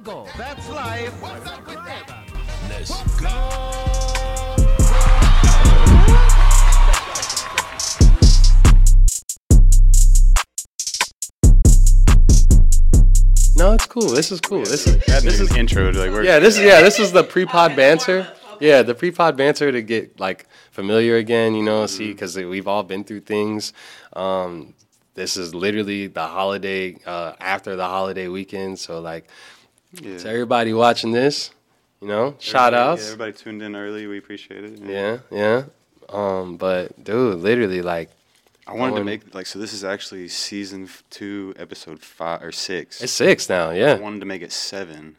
Lego. That's life. What's up with that? Let's go. No, it's cool. This is cool. This is That this is is intro to like we're yeah. This is yeah. This is the pre-pod banter. Yeah, the pre-pod banter to get like familiar again. You know, see because we've all been through things. Um, this is literally the holiday uh, after the holiday weekend. So like, yeah. to everybody watching this, you know, shout Everybody- outs. Yeah, everybody tuned in early. We appreciate it. Yeah, yeah. Um, but dude, literally like I wanted to make like so. This is actually season two, episode five or six. it's six now. Yeah. I wanted to make it seven.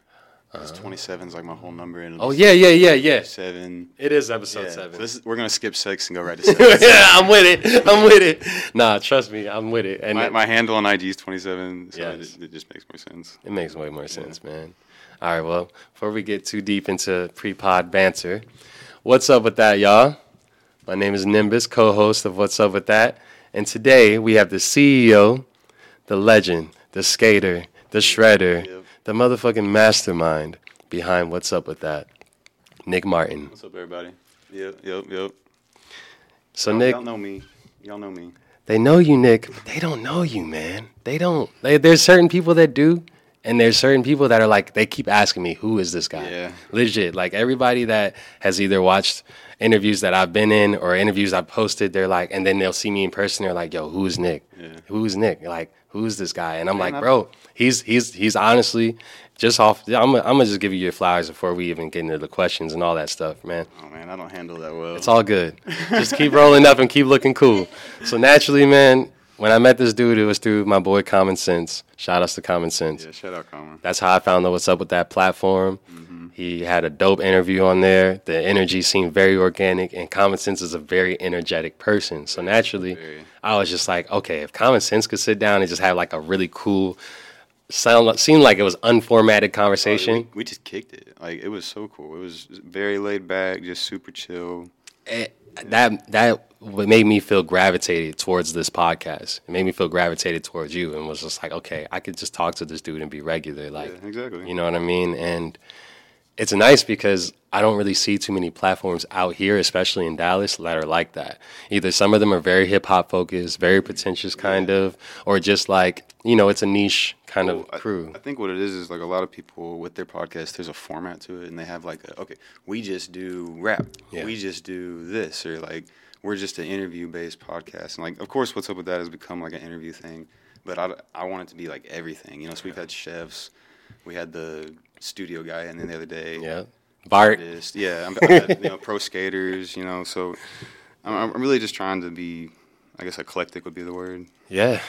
Because uh-huh. 27 is like my whole number. And it'll Oh yeah, yeah, yeah, yeah. Seven. It is episode Yeah. seven. So this is, we're gonna skip six and go right to seven. yeah, I'm with it. I'm with it. Nah, trust me, I'm with it. And my, it, my handle on IG is 27, so Yes. it, it just makes more sense. it makes way more sense, man. All right, well, before we get too deep into pre-pod banter, what's up with that, y'all? My name is Nymbus, co-host of What's Up with That, and today we have the CEO, the legend, the skater, the shredder, Yep. The motherfucking mastermind behind What's Up with That, Nick Martin. What's up, everybody? Yep, yep, yep. So Y'all- Nick, y'all know me. Y'all know me. they know you, Nick, they don't know you, man. They don't. They, there's certain people that do, and there's certain people that are like, they keep asking me, who is this guy? Yeah. Legit. Like everybody that has either watched interviews that I've been in or interviews I've posted, they're like, and then they'll see me in person, they're like, yo, who's Nick? Yeah. Who's Nick? Like, who's this guy? And I'm Man, like, bro, he's he's he's honestly just off. I'm gonna, I'm gonna just give you your flowers before we even get into the questions and all that stuff, man. Oh man, I don't handle that well. It's all good. Just keep rolling up and keep looking cool. So naturally, man, when I met this dude, it was through my boy Common Sense. Shout outs to Common Sense. yeah, shout out, Common. That's how I found out what's up with that platform. Mm-hmm. He had a dope interview on there. The energy seemed very organic, and Common Sense is a very energetic person. So naturally, Very. I was just like, okay, if Common Sense could sit down and just have like a really cool, sound seemed like it was unformatted oh, conversation. We, we just kicked it. Like it was so cool. It was very laid back, just super chill. it, that that what made me feel gravitated towards this podcast. It made me feel gravitated towards you, and was just like, okay, I could just talk to this dude and be regular, like, yeah, exactly. you know what I mean? And it's nice because I don't really see too many platforms out here, especially in Dallas, that are like that. Either some of them are very hip hop focused, very pretentious kind of, or just like you know, it's a niche kind Well, of I- crew. I, think what it is is like a lot of people with their podcast, there's a format to it, and they have like, a, okay, we just do rap, Yeah. we just do this, or like we're just an interview based podcast. And like, of course, what's up with that has become like an interview thing, but I, I want it to be like everything, you know. So we've had chefs, we had the studio guy, and then the other day, Yeah, Bart. artists, yeah, I'm, I had, you know, pro skaters, you know. So I'm, I'm really just trying to be, I guess, eclectic would be the word. Yeah.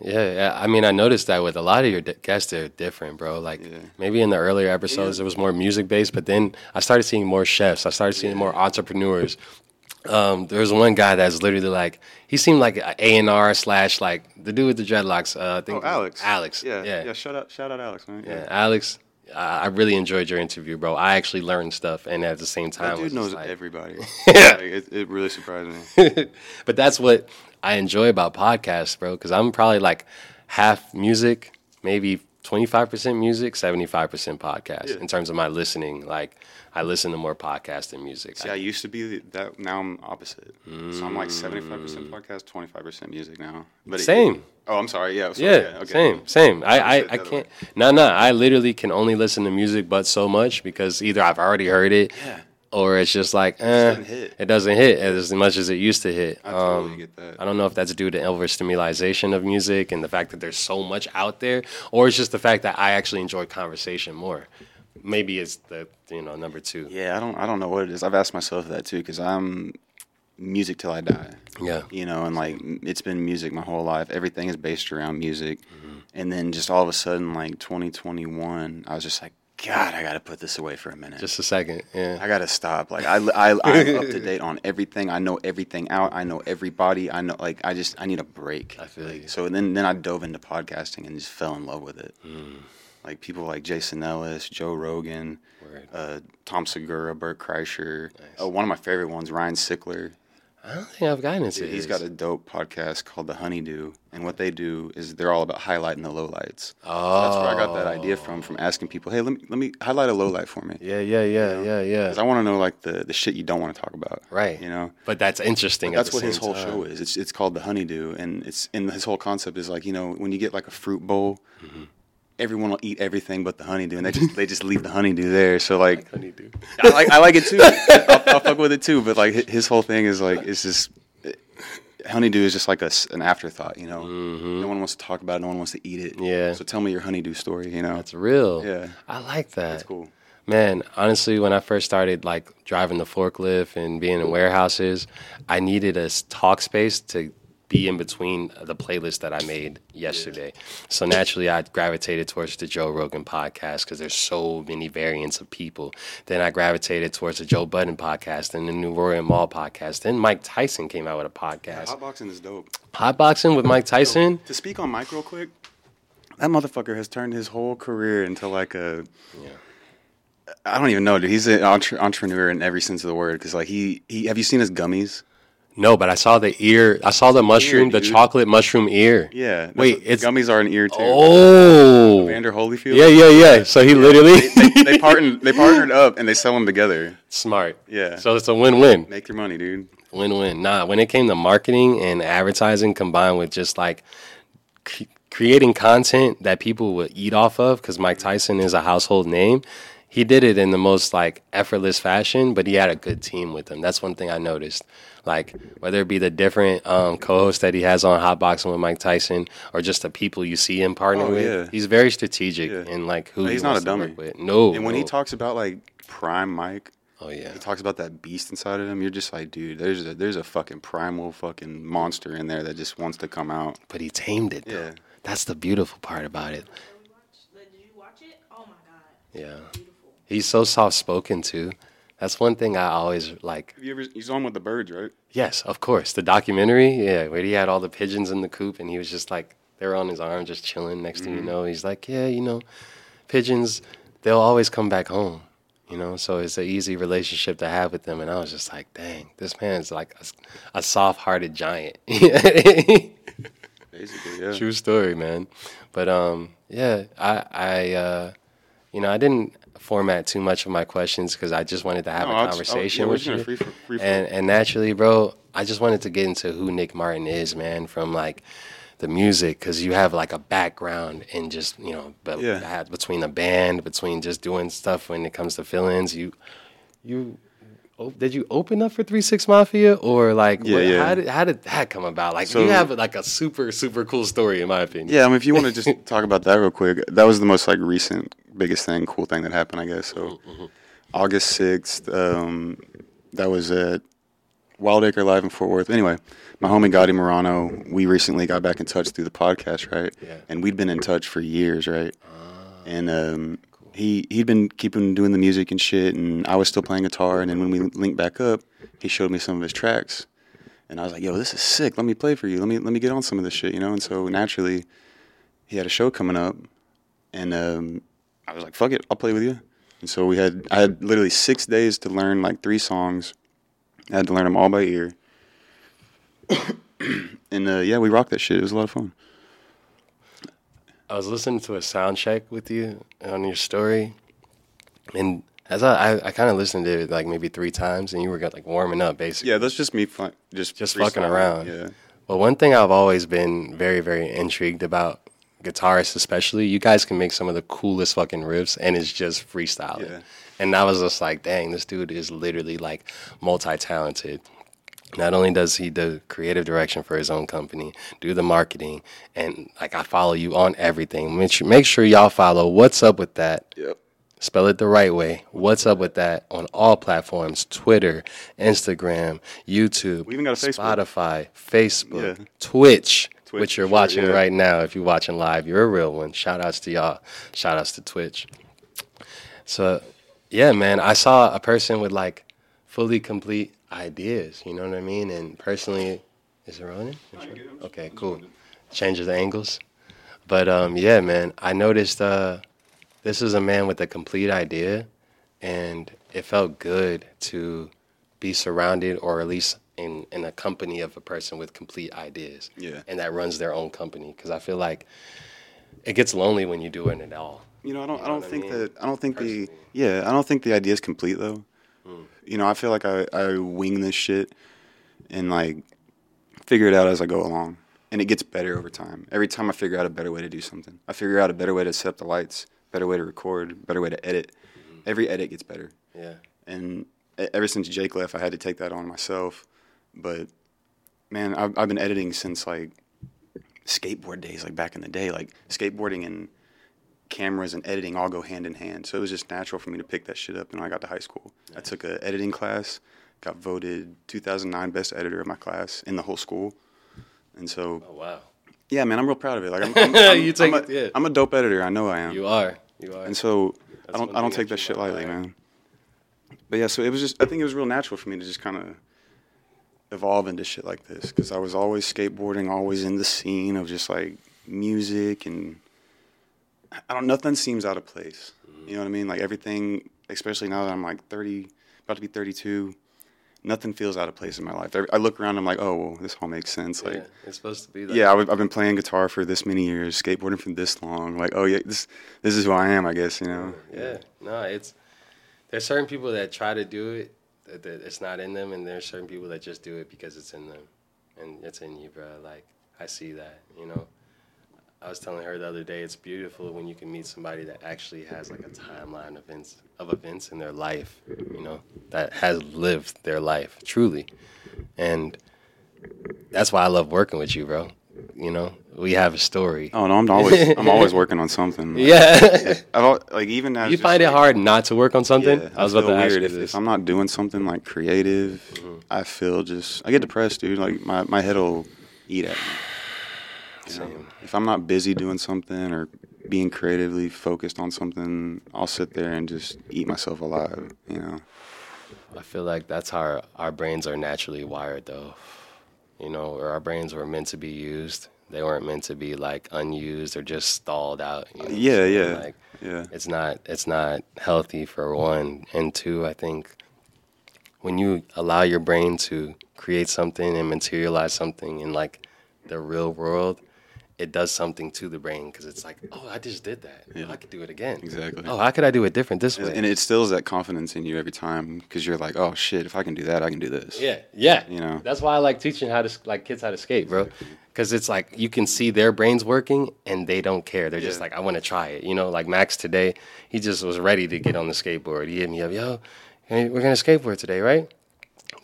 yeah, yeah. I mean, I noticed that with a lot of your di- guests, they're different, bro. Like Yeah. maybe in the earlier episodes, it was more music based, but then I started seeing more chefs. I started seeing more entrepreneurs. Um, there was one guy that's literally like he seemed like A and R slash like the dude with the dreadlocks. Uh, I think Oh, Alex. Alex. Yeah, yeah, yeah. Shout out, shout out, Alex, man. Yeah, Alex. I I really enjoyed your interview, bro. I actually learned stuff, and at the same time, That dude knows like- everybody. Yeah. Like, it, it really surprised me. but that's what I enjoy about podcasts, bro. Because I'm probably like half music, maybe 25% music, 75% podcast Yeah. in terms of my listening. Like I listen to more podcasts than music. See, I used to be that. Now I'm opposite. So I'm like 75% mm. podcast, 25% music now. But it- Same. Oh, I'm sorry. Yeah. sorry, yeah, okay. same, same. I, I I, I can't. No, no. I literally can only listen to music, but so much because either I've already heard it, Yeah. or it's just like eh, doesn't it doesn't hit as much as it used to hit. I totally Um, get that. I don't know if that's due to overstimulation of music and the fact that there's so much out there, or it's just the fact that I actually enjoy conversation more. Maybe it's the you know number two. Yeah, I don't. I don't know what it is. I've asked myself that too because I'm music till I die. Yeah. You know, and like it's been music my whole life. Everything is based around music. Mm-hmm. And then just all of a sudden, like 2021, I was just like, God, I got to put this away for a minute. Just a second. Yeah. I gotta stop. Like I, I, I'm up to date on everything. I know everything out. I know everybody. I know. Like I just, I need a break. I feel like, you. So then, then I dove into podcasting and just fell in love with it. Mm. Like people like Jason Ellis, Joe Rogan, uh, Tom Segura, Bert Kreischer. Nice. Oh, one of my favorite ones, Ryan Sickler. I don't think I've gotten into He's his. got a dope podcast called The Honeydew, and what they do is they're all about highlighting the lowlights. Oh, That's where I got that idea from, from asking people, "Hey, let me let me highlight a lowlight for me." Yeah, yeah, yeah, yeah, yeah. Because I want to know like the, the shit you don't want to talk about. Right. You know. But that's interesting. But that's what his whole time. show is. It's it's called the Honeydew, and it's and his whole concept is like you know when you get like a fruit bowl, Mm-hmm. Everyone will eat everything but the honeydew, and they just they just leave the honeydew there. So like, Honeydew. I like I like it too. I'll, I'll fuck with it too. But like his whole thing is like it's just honeydew is just like a an afterthought. You know, no one wants to talk about it. No one wants to eat it. Mm-hmm. Yeah. So tell me your honeydew story. You know, That's real. Yeah. I like that. That's cool. Man, honestly, when I first started like driving the forklift and being in warehouses, I needed a talk space to be in between the playlist that I made yesterday. So naturally, I gravitated towards the Joe Rogan podcast because there's so many variants of people. Then I gravitated towards the Joe Budden podcast and the New Rory & Mal podcast. Then Mike Tyson came out with a podcast. Hotboxing is dope. Hotboxing with Mike Tyson. To speak on Mike real quick, that motherfucker has turned his whole career into like a. I don't even know, dude. He's an entre- entrepreneur in every sense of the word. Because like he, he, have you seen his gummies? No, but I saw the ear. I saw the mushroom, the chocolate mushroom ear. Yeah. Wait, it's gummies are an ear too. oh. Vander Holyfield. Yeah, yeah, yeah. So he literally They, they partnered. They partnered up and they sell them together. smart. Yeah. So it's a win-win. Make your money, dude. Win-win. Nah, when it came to marketing and advertising combined with just like c- creating content that people would eat off of because Mike Tyson is a household name. He did it in the most like effortless fashion, but he had a good team with him. That's one thing I noticed. Like whether it be the different um, co-hosts that he has on Hotboxing with Mike Tyson, or just the people you see him partner Oh, with, yeah. he's very strategic Yeah. in like who No, he he's not a to dummy. work with. No, And when he talks about like prime Mike, oh yeah, he talks about that beast inside of him. You're just like, dude, there's a there's a fucking primal fucking monster in there that just wants to come out. but he tamed it. Though. Yeah. That's the beautiful part about it. we watched. Like, did you watch it? Oh my god, Yeah. He's so soft spoken too. That's one thing I always like. Have you ever? He's on with the birds, right? Yes, of course. The documentary, yeah, where he had all the pigeons in the coop and he was just like they were on his arm just chilling. Next thing you know, he's like, Yeah, you know, pigeons, they'll always come back home. You know, so it's an easy relationship to have with them. And I was just like, dang, this man's like a, a soft hearted giant. Basically, yeah. True story, man. But um, yeah, I I uh, you know I didn't format too much of my questions because I just wanted to have No, a I'll just- I'll- conversation yeah, with you. free for- free for- and and naturally, bro, I just wanted to get into who Nick Martin is, man, from like the music because you have like a background in just you know but Yeah. between the band between just doing stuff when it comes to fill-ins you you oh, did you open up for Three Six Mafia or like Yeah, what- yeah. how did how did that come about like So- you have like a super super cool story in my opinion Yeah, I mean, if you want to just talk about that real quick, that was the most like recent, biggest thing, cool thing that happened, I guess. So, August sixth, um, that was at Wild Acre Live in Fort Worth. Anyway, my homie Gotti Mirano, we recently got back in touch through the podcast, right? Yeah. And we'd been in touch for years, right? and um, he he'd been keeping doing the music and shit, and I was still playing guitar. And then when we linked back up, he showed me some of his tracks, and I was like, "Yo, this is sick. Let me play for you. Let me let me get on some of this shit, you know." And so naturally, he had a show coming up, and um, I was like, "Fuck it, I'll play with you." And so we had I had literally six days to learn like three songs. I had to learn them all by ear. and uh, yeah, we rocked that shit. It was a lot of fun. I was listening to a sound check with you on your story, and as I I, I kind of listened to it like maybe three times, and you were like warming up basically. Yeah, that's just me. Fun, just Just fucking around. Yeah. Well, one thing I've always been very, very intrigued about guitarists, especially, you guys can make some of the coolest fucking riffs, and it's just freestyling. Yeah. And I was just like, dang, this dude is literally like multi-talented. Not only does he do creative direction for his own company, do the marketing, and like I follow you on everything. Make sure, make sure y'all follow. What's up with that? Yep. Spell it the right way. What's up with that on all platforms Twitter, Instagram, YouTube, We even got a Facebook. Spotify, Facebook, Yeah. Twitch, Twitch, which you're sure, watching yeah. right now. If you're watching live, you're a real one. Shout outs to y'all. Shout outs to Twitch. So, yeah, man, I saw a person with like fully complete ideas. You know what I mean? And personally, is it rolling? Okay, cool. Changes the angles. But um, yeah, man, I noticed uh, this is a man with a complete idea, and it felt good to be surrounded or at least in in a company of a person with complete ideas. Yeah. And that runs their own company because I feel like it gets lonely when you do it at all. You know, I don't. You I don't what I think mean? that. I don't think the. Yeah, I don't think the idea is complete though. You know, I feel like I I wing this shit, and like figure it out as I go along, and it gets better over time. Every time I figure out a better way to do something, I figure out a better way to set up the lights, better way to record, better way to edit. Mm-hmm. Every edit gets better, Yeah. and ever since Jake left, I had to take that on myself. But man, I've I've been editing since like skateboard days, like back in the day. Like skateboarding and cameras and editing all go hand in hand. So it was just natural for me to pick that shit up when I got to high school. I took a editing class, got voted 2009 best editor of my class in the whole school. And so, Oh wow. yeah, man, I'm real proud of it. Like, I'm, I'm, I'm, You take I'm a, yeah. I'm a dope editor. I know I am. You are. You are. And so That's I don't I don't take that shit lightly, man. But yeah, so it was just I think it was real natural for me to just kind of evolve into shit like this because I was always skateboarding, always in the scene of just like music and I don't nothing seems out of place. Mm-hmm. You know what I mean? Like everything, especially now that I'm like 30, about to be 32. Nothing feels out of place in my life. I look around, I'm like, oh, well, this all makes sense. Like, yeah, it's supposed to be that. yeah, I've, I've been playing guitar for this many years, skateboarding for this long. Like, oh yeah, this this is who I am, I guess. You know. Yeah, no, it's there's certain people that try to do it that, that it's not in them, and there's certain people that just do it because it's in them, and it's in you, bro. Like I see that, you know. I was telling her the other day, it's beautiful when you can meet somebody that actually has like a timeline of events of events in their life, you know, that has lived their life truly, and that's why I love working with you, bro. You know, we have a story. Oh no, I'm always I'm always working on something. Like, Yeah. I've, like even as you find it like, hard not to work on something? Yeah, I was about feel to ask you if, this. if I'm not doing something like creative. Mm-hmm. I feel just I get depressed, dude. Like my my head will eat at me. Know? If I'm not busy doing something or being creatively focused on something, I'll sit there and just eat myself alive. You know. I feel like that's how our, our brains are naturally wired, though. You know, or our brains were meant to be used. They weren't meant to be like unused or just stalled out. You know Yeah, saying? yeah, Like yeah. it's not it's not healthy for one, and two, I think when you allow your brain to create something and materialize something in like the real world, it does something to the brain because it's like, oh, I just did that. Yeah. I could do it again. Exactly. Oh, how could I do it different this way? And it instills that confidence in you every time because you're like, oh shit, if I can do that, I can do this. Yeah, yeah. You know. that's why I like teaching how to like kids how to skate, bro. Because it's like you can see their brains working and they don't care. They're just Yeah. like, I want to try it. You know, like Max today, he just was ready to get on the skateboard. He hit me up, yo, we're gonna skateboard today, right?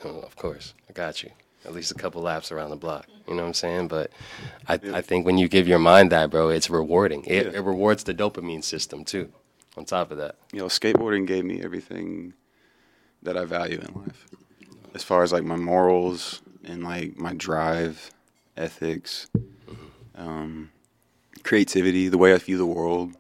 Oh, of course, I got you. At least a couple laps around the block. You know what I'm saying? But I, I think when you give your mind that, bro, it's rewarding. It, Yeah. it rewards the dopamine system too. On top of that, you know, skateboarding gave me everything that I value in life. As far as like my morals and like my drive, ethics, mm-hmm. um, creativity, the way I view the world.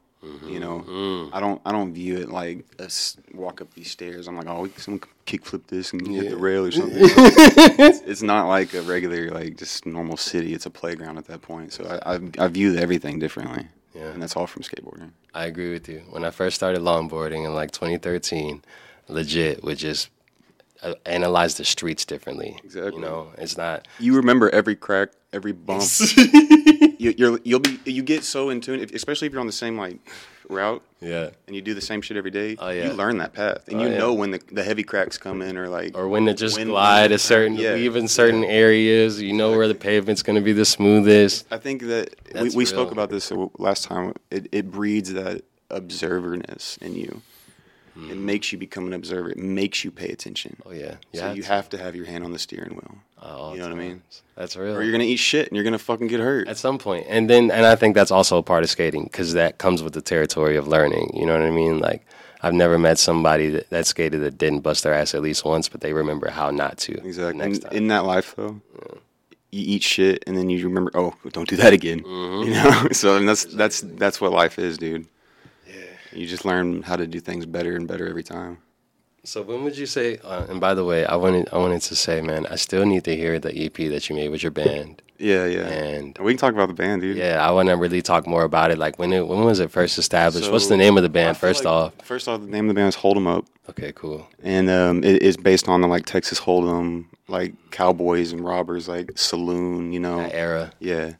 You know, mm-hmm. mm. I don't I don't view it like a s- walk up these stairs. I'm like, oh, someone kick flip this and hit the rail or something. it's, it's not like a regular like just normal city. It's a playground at that point. So I I, I view everything differently. Yeah. and that's all from skateboarding. I agree with you. When I first started longboarding in like 2013, legit would just uh, analyze the streets differently. Exactly. You know, it's not. You remember every crack, every bump. you, you're you'll be you get so in tune, if, especially if you're on the same like route Yeah. and you do the same shit every day. Oh, yeah. You learn that path, and Oh, you yeah. know when the, the heavy cracks come in, or like Or when to just When- glide a certain, yeah. leave in certain areas. You know where the pavement's going to be the smoothest. I think that we, That's we spoke real. about this uh, last time. It, it breeds that observerness in you. It makes you become an observer. It makes you pay attention. Oh yeah. yeah so you have to have your hand on the steering wheel, Oh, you know what I mean? That's real. or you're gonna eat shit and you're gonna fucking get hurt. at some point and then and i think that's also a part of skating because that comes with the territory of learning you know what i mean like i've never met somebody that, that skated that didn't bust their ass at least once but they remember how not to Exactly. next In, time in that life, though, you eat shit and then you remember, oh, don't do that again. Mm-hmm. You know. so and that's that's that's what life is, dude. You just learn how to do things better and better every time. So when would you say? Uh, and by the way, I wanted I wanted to say, man, I still need to hear the EP that you made with your band. Yeah, yeah. And we can talk about the band, dude. yeah, I want to really talk more about it. Like when it when was it first established? What's the name of the band? First like- off, first off, the name of the band is Hold 'Em Up, okay, cool. and um, it is based on the like Texas Hold'em, like cowboys and robbers, like saloon, you know. That era. Yeah.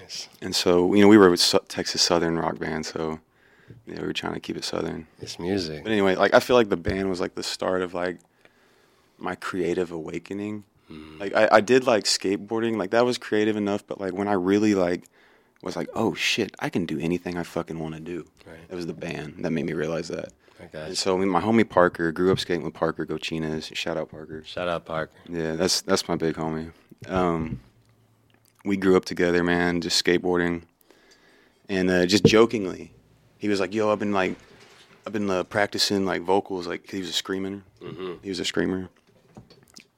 Nice. And so, you know, we were a Texas Southern rock band, so yeah, we were trying to keep it Southern. It's music. But anyway, like I feel like the band was like the start of like my creative awakening. Like I, I did like skateboarding, like that was creative enough, but like when I really like was like, oh shit, I can do anything I fucking want to do. Right. It was the band that made me realize that. And so my homie Parker grew up skating with Parker Gochinas. Shout out Parker. Shout out Parker. Yeah, that's that's my big homie. Um, we grew up together, man, just skateboarding, and uh, just jokingly, he was like, "Yo, I've been like, I've been uh, practicing like vocals, like he was a screamer. He was a screamer,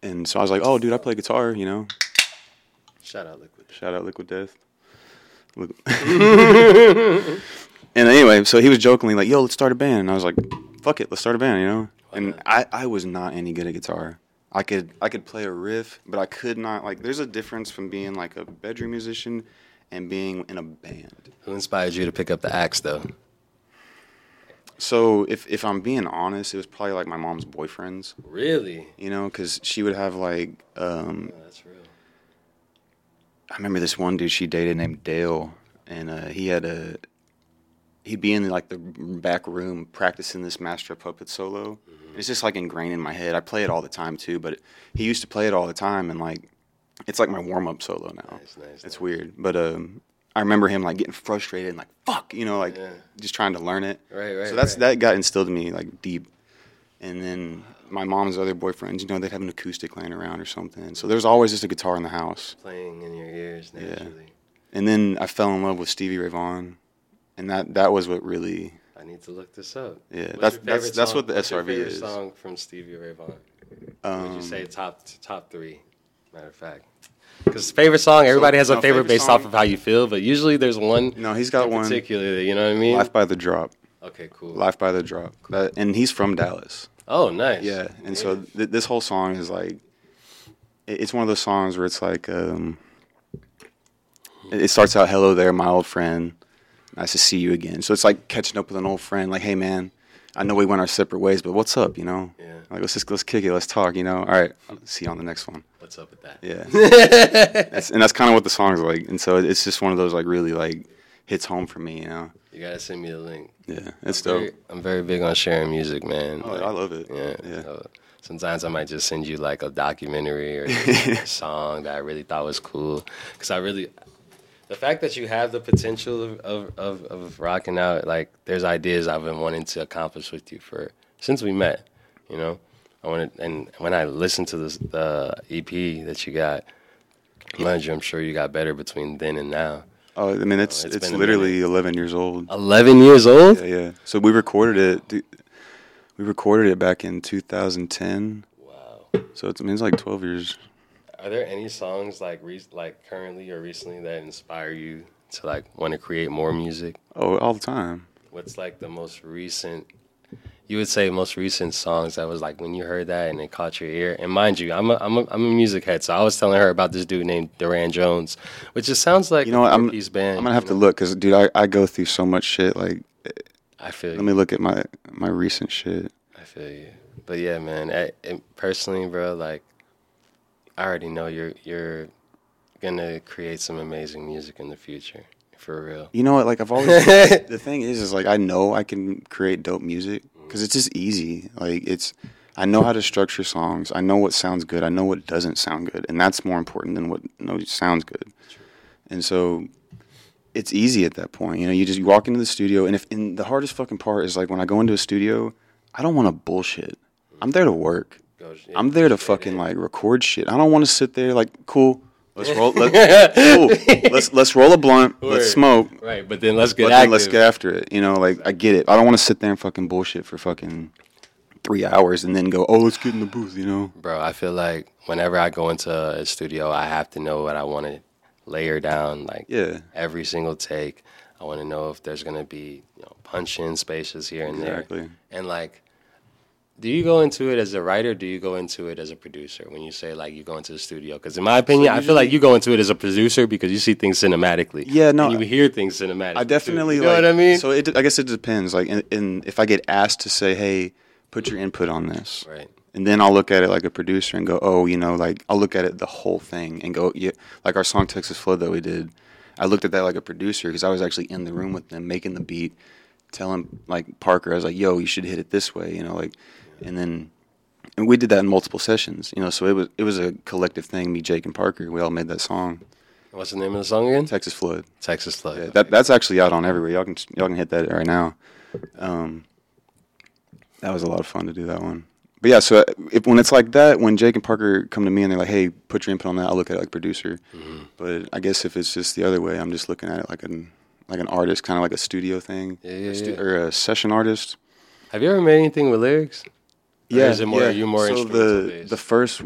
and so I was like, "Oh, dude, I play guitar, you know." Shout out Liquid. Shout out Liquid Death. And anyway, so he was jokingly like, "Yo, let's start a band." And I was like, "Fuck it, let's start a band," you know. And I, I was not any good at guitar. I could I could play a riff, but I could not like. There's a difference from being like a bedroom musician and being in a band. Who inspired you to pick up the axe though? So if if I'm being honest, it was probably like my mom's boyfriends, Really? you know, because she would have like um, Oh, that's real. I remember this one dude she dated named Dale, and uh, he had a he'd be in like the back room practicing this master puppet solo. It's just like ingrained in my head. I play it all the time too, but he used to play it all the time, and like it's like my warm up solo now. Nice, nice, It's nice. weird, but um, I remember him like getting frustrated and like fuck, you know, like Yeah. just trying to learn it. Right, right, So that's right. that got instilled in me like deep, and then. My mom's other boyfriends, you know, they'd have an acoustic laying around or something. So there's always just a guitar in the house. Playing in your ears Yeah. naturally. And then I fell in love with Stevie Ray Vaughan, and that that was what really I need to look this up. Yeah, What's that's- that's- favorite that's what the what's your SRV favorite is. Song from Stevie Ray Vaughan. um, Would you say top top three? Matter of fact, because favorite song, everybody has a favorite, favorite based off of how you feel, but usually there's one. No, he's got one. particularly. You know what I mean? Life by the Drop. Okay, cool. Life by the Drop. That, and he's from Dallas. Oh, nice. Yeah, and so th- this whole song is like, it's one of those songs where it's like, um, it starts out, "Hello there, my old friend. Nice to see you again." So it's like catching up with an old friend. Like, hey man, I know we went our separate ways, but what's up? You know? Yeah. Like let's just let's kick it. Let's talk. You know? All right. See you on the next one. What's up with that? Yeah. that's, and that's kind of what the song's like. And so it's just one of those like really like hits home for me, you know. You gotta send me the link. Yeah, it's I'm dope. very, I'm very big on sharing music, man. Oh, Like, I love it. Yeah. Yeah. so sometimes I might just send you like a documentary or a song that I really thought was cool. Because I really, the fact that you have the potential of, of, of, of rocking out, like there's ideas I've been wanting to accomplish with you for since we met. You know, I wanted, and when I listened to this the EP that you got, mind you, I'm sure you got better between then and now. Oh, I mean, it's oh, it's it's, been a literally 11 years old. Eleven years old. Yeah, yeah. So we recorded it. We recorded it back in 2010. Wow. So it's, I mean, it's like 12 years. Are there any songs like re- like currently or recently that inspire you to like want to create more music? Oh, all the time. What's like the most recent? You would say most recent songs that was like when you heard that and it caught your ear. And mind you, I'm a I'm a, I'm a music head, so I was telling her about this dude named Durand Jones, which just sounds like You know what? I'm piece band. I'm gonna have you to look because, dude, I, I go through so much shit. Like, I feel let you. me look at my my recent shit. I feel you. But yeah, man. I, personally, bro, like I already know you're you're gonna create some amazing music in the future, for real. You know what? Like I've always the thing is, is like I know I can create dope music because it's just easy. Like it's I know how to structure songs. I know what sounds good. I know what doesn't sound good, and that's more important than what no sounds good. And so it's easy at that point. You know, you just you walk into the studio, and if and the hardest fucking part is like when I go into a studio, I don't want to bullshit. I'm there to work. Go- yeah, I'm there to fucking in. like record shit. I don't want to sit there like cool. Let's roll. Let, cool. Let's let's roll a blunt. Word. Let's smoke. Right, but then let's get But let's get after it. You know, like I get it. I don't want to sit there and fucking bullshit for fucking three hours and then go, oh, let's get in the booth. You know? Bro, I feel like whenever I go into a studio, I have to know what I want to layer down, like Yeah. every single take. I want to know if there's gonna be you know punch in spaces here and Exactly. there, and like do you go into it as a writer? Do you go into it as a producer when you say like you go into the studio? Because in my opinion, I feel like you go into it as a producer because you see things cinematically. Yeah, no, and you hear things cinematically. I too. definitely You know like, what I mean? So it, I guess it depends. Like, in, in if I get asked to say, "Hey, put your input on this," right. and then I'll look at it like a producer and go, "Oh, you know, like I'll look at it the whole thing and go, yeah, like our song Texas Flood that we did. I looked at that like a producer because I was actually in the room with them making the beat, telling like Parker, I was like, "Yo, you should hit it this way," you know, like, and then. And we did that in multiple sessions, you know. So it was it was a collective thing. Me, Jake, and Parker, we all made that song, What's the name of the song again? Texas Flood. Texas Flood. Yeah, that that's actually out on everywhere. Y'all can y'all can hit that right now. Um, that was a lot of fun to do that one. But yeah, so if when it's like that, when Jake and Parker come to me and they're like, "Hey, put your input on that," I'll look at it like producer. Mm-hmm. But I guess if it's just the other way, I'm just looking at it like an like an artist, kind of like a studio thing, Yeah, yeah, a stu- yeah. or a session artist. Have you ever made anything with lyrics? Or is it more yeah. you more so the the first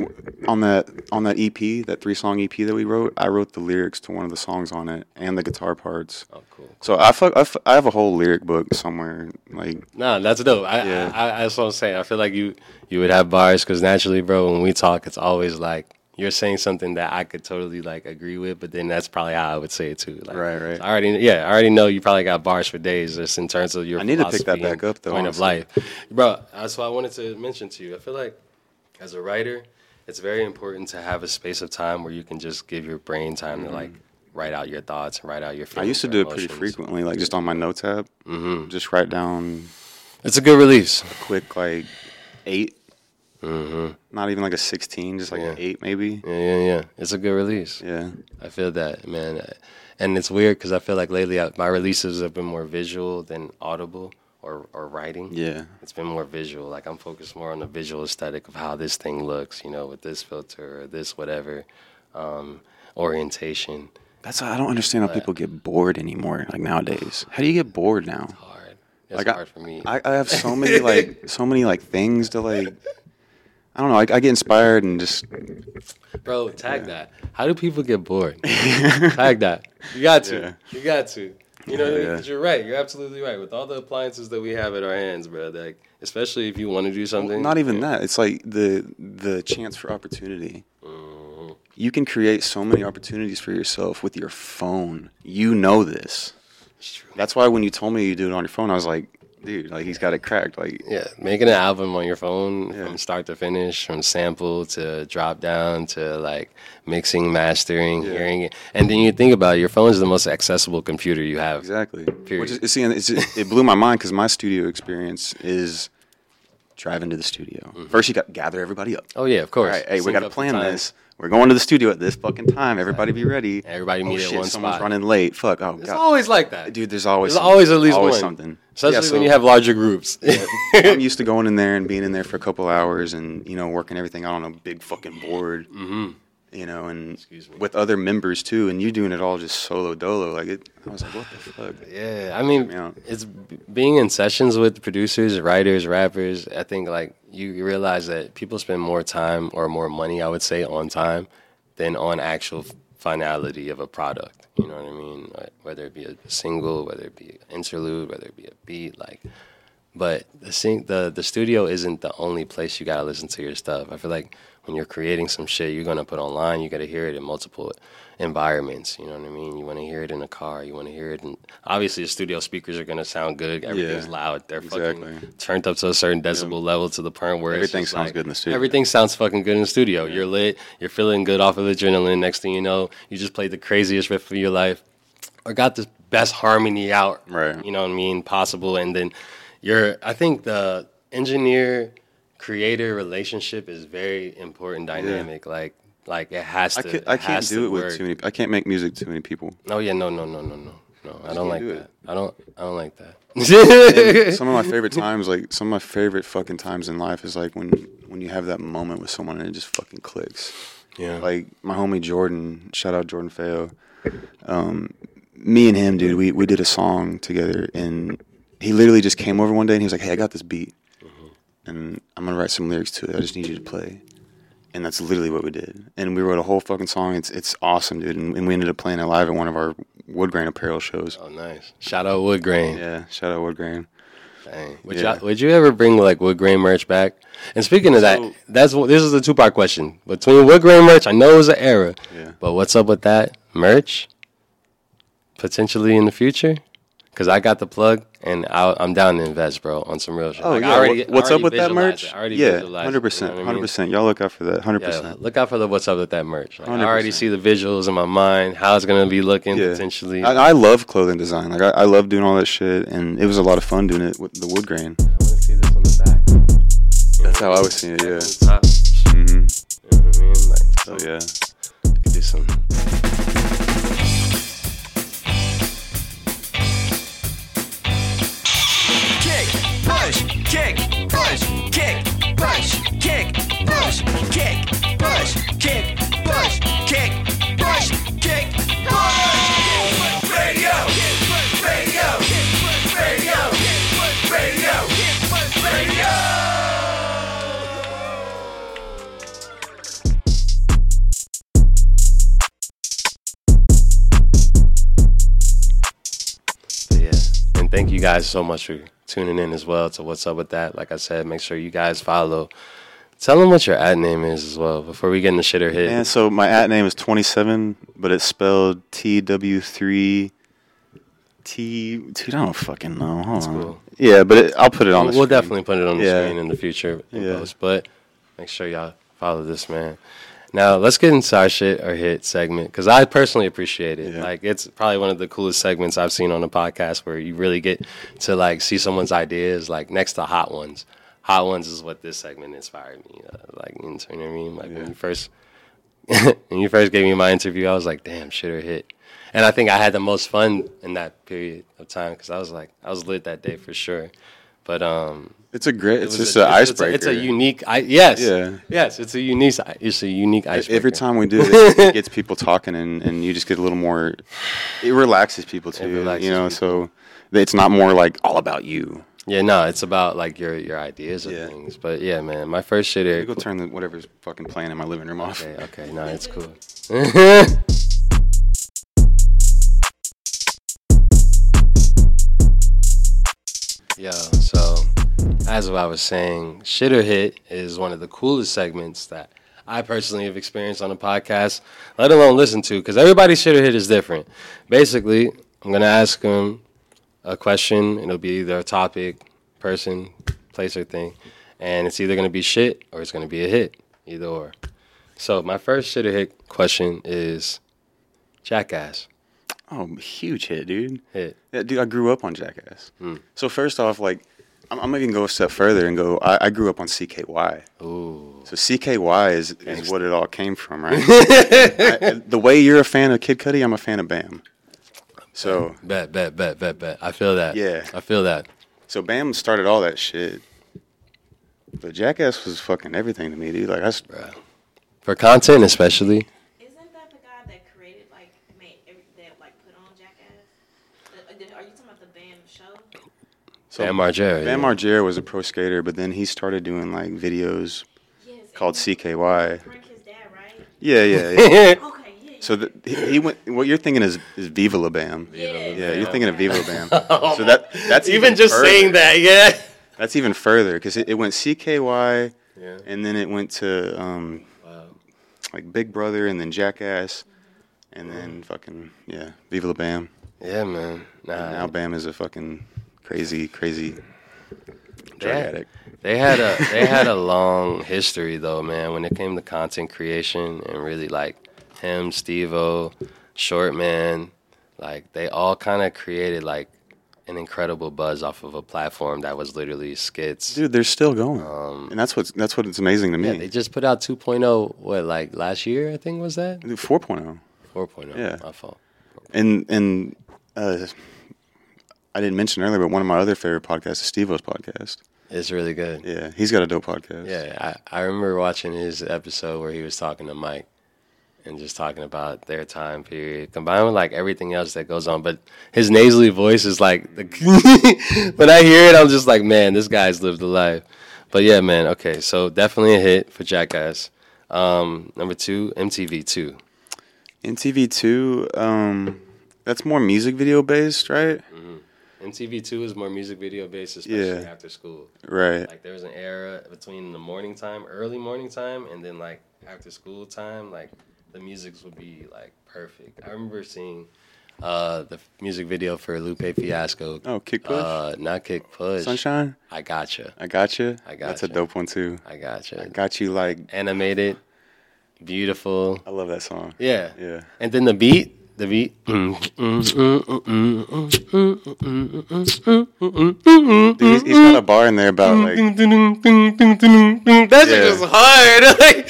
on that on that EP, that three song EP that we wrote, I wrote the lyrics to one of the songs on it and the guitar parts. oh, cool. So I, fuck, I, I have a whole lyric book somewhere. Like Nah, that's dope. I, Yeah. I, I, that's what I'm saying. I feel like you you would have bars because naturally, bro, when we talk, it's always like you're saying something that I could totally like agree with, but then that's probably how I would say it too. Like, Right, right. so I already, yeah, I already know you probably got bars for days just in terms of your. I need to pick that back up, though, Point of life, bro. That's what I wanted to mention to you. I feel like as a writer, it's very important to have a space of time where you can just give your brain time to like write out your thoughts and write out your. Mm-hmm. I used to do it pretty frequently, like just on my notes app. Mm-hmm. Just write down It's a good release. a quick like 8 hmm not even like a sixteen, just like Yeah. an eight maybe. Yeah, yeah, yeah. It's a good release. Yeah, I feel that, man. And it's weird because I feel like lately I, my releases have been more visual than audible or, or writing. yeah. It's been more visual. Like I'm focused more on the visual aesthetic of how this thing looks, you know, with this filter or this whatever um, orientation. That's why I don't understand how people get bored anymore. Like nowadays, how do you get bored now? Hard. It's Like, I- hard for me. I, I have so many like so many like things to like. I don't know. I, I get inspired and just Bro, tag that. How do people get bored? tag that. You got to. Yeah. You got to. You know, what I mean? Yeah. 'Cause you're right. You're absolutely right. With all the appliances that we have at our hands, bro, like especially if you want to do something. not even that. It's like the the chance for opportunity. Mhm. You can create so many opportunities for yourself with your phone. You know this. It's true. That's why when you told me you do it on your phone, I was like, dude, like he's got it cracked. Like, Yeah, making an album on your phone Yeah. from start to finish, from sample to drop down to like mixing, mastering, Yeah. hearing it, and then you think about it, your phone is the most accessible computer you have. exactly. Period. Which is, see, it's, it blew my mind because my studio experience is driving to the studio. Mm-hmm. First, you got to gather everybody up. Oh yeah, of course. right, hey, we got to plan this. We're going to the studio at this fucking time. Everybody be ready. Everybody Oh meet at shit, one someone's spot. running late. Fuck. Oh It's god, always like that, dude. There's always There's something. always at least always one. something. Especially Yeah, so- when you have larger groups. I'm used to going in there and being in there for a couple hours and you know working everything out on a big fucking board, hmm you know, and with other members too, and you doing it all just solo dolo. Like it, I was like, what the fuck? Yeah, I mean, Yeah. it's being in sessions with producers, writers, rappers. I think like you you realize that people spend more time or more money, I would say, on time than on actual finality of a product. You know what I mean? Whether it be a single, whether it be an interlude, whether it be a beat, like. But the sing- the the studio isn't the only place you gotta listen to your stuff. I feel like when you're creating some shit, you're gonna put online. You gotta hear it in multiple environments. You know what I mean? You want to hear it in a car. You want to hear it in. Obviously, the studio speakers are gonna sound good. Everything's Yeah, loud. They're exactly. fucking turned up to a certain decibel level to the point where it's Everything sounds like- good in the studio. Everything sounds fucking good in the studio. You're lit. You're feeling good off of adrenaline. Next thing you know, you just played the craziest riff of your life, or got the best harmony out. Right. You know what I mean? Possible, and then you're. I think the engineer creator relationship is very important dynamic. Like. Like it has I to. can't, I can't do it with work. too many. I can't make music to too many people. Oh yeah, no, no, no, no, no, no. I don't like do that. it. I don't. I don't like that. Some of my favorite times, like some of my favorite fucking times in life, is like when when you have that moment with someone and it just fucking clicks. yeah. Like my homie Jordan, shout out Jordan Fayo. Um, me and him, dude, we we did a song together, and he literally just came over one day and he was like, "Hey, I got this beat, and I'm gonna write some lyrics to it. I just need you to play." And that's literally what we did. And we wrote a whole fucking song. It's it's awesome, dude. And, and we ended up playing it live at one of our Woodgrain apparel shows. oh nice. Shout out Wood Grain. Yeah, shout out Woodgrain. Dang. Would, Yeah. y'all, would you ever bring like wood grain merch back? And speaking of that, that's this is a two part question between wood grain merch. I know it was an era, Yeah. but what's up with that merch? Potentially in the future, because I got the plug and I, I'm down to invest, bro, on some real shit. Oh Like, yeah. already- what's up with that merch? it. I already yeah, hundred percent, you know what I hundred percent. Y'all look out for that. Hundred Yeah, percent. look out for the what's up with that merch. Like, I already see the visuals in my mind, how it's gonna be looking Yeah. potentially. I, I love clothing design. Like I, I love doing all that shit, and it was a lot of fun doing it with the wood grain. I want to see this on the back. That's how I was seeing it. Yeah. the top, hmm you know what I mean? Like, So so yeah. could do some. Thank you guys so much for tuning in as well to what's up with that. Like I said, make sure you guys follow. Tell them what your ad name is as well before we get in the shit or hit. And so my at name is 27, but it's spelled TW3. T. Dude, I don't fucking know. Hold cool. Yeah, but it, I'll put it on. we'll we'll definitely put it on the Yeah. screen in the future in Yeah. post. But make sure y'all follow this man. Now let's get into our shit or hit segment because I personally appreciate it. Yeah. Like it's probably one of the coolest segments I've seen on a podcast where you really get to like see someone's ideas like next to hot ones. Hot ones is what this segment inspired me. Uh, like you know what I mean? Like when you first when you first gave me my interview, I was like, damn, shit or hit. And I think I had the most fun in that period of time because I was like, I was lit that day for sure. But um, It's a great. It's was just a- an it's- icebreaker. It's a, unique. I, yes. Yeah. Yes. It's a unique. It's a unique icebreaker. Every time we do this, it gets people talking, and, and you just get a little more. It relaxes people too. relaxes you know, people. so it's not more like all about you. Yeah. No. It's about like your your ideas of Yeah. things. But yeah, man. My first shit me go turn the whatever's fucking playing in my living room off. Okay. Okay. No, it's cool. yeah. so as I was saying, Shit or Hit is one of the coolest segments that I personally have experienced on a podcast, let alone listen to, because everybody's Shit or Hit is different. Basically, I'm going to ask them a question, and it'll be either a topic, person, place, or thing, and it's either going to be shit or it's going to be a hit, either or. So, my first Shit or Hit question is Jackass. Oh, huge hit, dude. Hit. Yeah, dude, I grew up on Jackass. Hmm. So first off, like, I'm, I'm even go a step further and go. I, I grew up on CKY. Ooh. So CKY is, is what it all came from, right? I- the way you're a fan of Kid Cudi, I'm a fan of Bam. So Bet, bet, bet, bet, bet. I feel that. Yeah. I feel that. so Bam started all that shit. But Jackass was fucking everything to me, dude. Like I, For content, especially. Isn't that the guy that created, like, made every, that, like, put on Jackass? The- uh, the- Are you talking about the Bam show? So Bam Margera. Bam yeah. Margera was a pro skater, but then he started doing like videos Yes. called CKY. Prank his dad, right? Yeah, yeah. yeah. Okay, yeah. so the, he, he went. What you're thinking is is Viva La Bam. yeah. Yeah, you're thinking of Viva La Bam. so that that's Even just further. saying that, yeah. That's even further because it, it went CKY, Yeah. and then it went to um, Wow. like Big Brother, and then Jackass, and then fucking yeah, Viva La Bam. Yeah, man. And now Bam is a fucking crazy, crazy drug Yeah. addict. They had a they had a long history though, man, when it came to content creation and really like him, Steve-O, Short Man, like they all kind of created like an incredible buzz off of a platform that was literally skits. Dude, they're still going, Um, and that's what's that's what's amazing to me. yeah, they just put out 2.0 what like last year, I think was that? Dude, 4.0. 4.0. Yeah. My fault. And and uh, I didn't mention earlier, but one of my other favorite podcasts is Steve-O's podcast. It's really good. Yeah, he's got a dope podcast. Yeah, I, I remember watching his episode where he was talking to Mike and just talking about their time period, combined with like everything else that goes on. But his nasally voice is like, the when I hear it, I'm just like, man, this guy's lived a life. But yeah, man, okay, so definitely a hit for Jackass. Um, number two, MTV two. MTV two, um, that's more music video based, right? MTV Two is more music video based, especially Yeah. after school. Right. Like there was an era between the morning time, early morning time, and then like after school time, like the musics would be like perfect. I remember seeing uh the music video for Lupe Fiasco. Oh, Kick Push? Uh, not kick push. Sunshine. I gotcha. I got you. I That's a dope one too. I gotcha. I got you. Like Animated, beautiful. I love that song. Yeah. Yeah. And then the beat, the beat. Dude, he's, he's got a bar in there about like That shit Yeah. was hard. Like,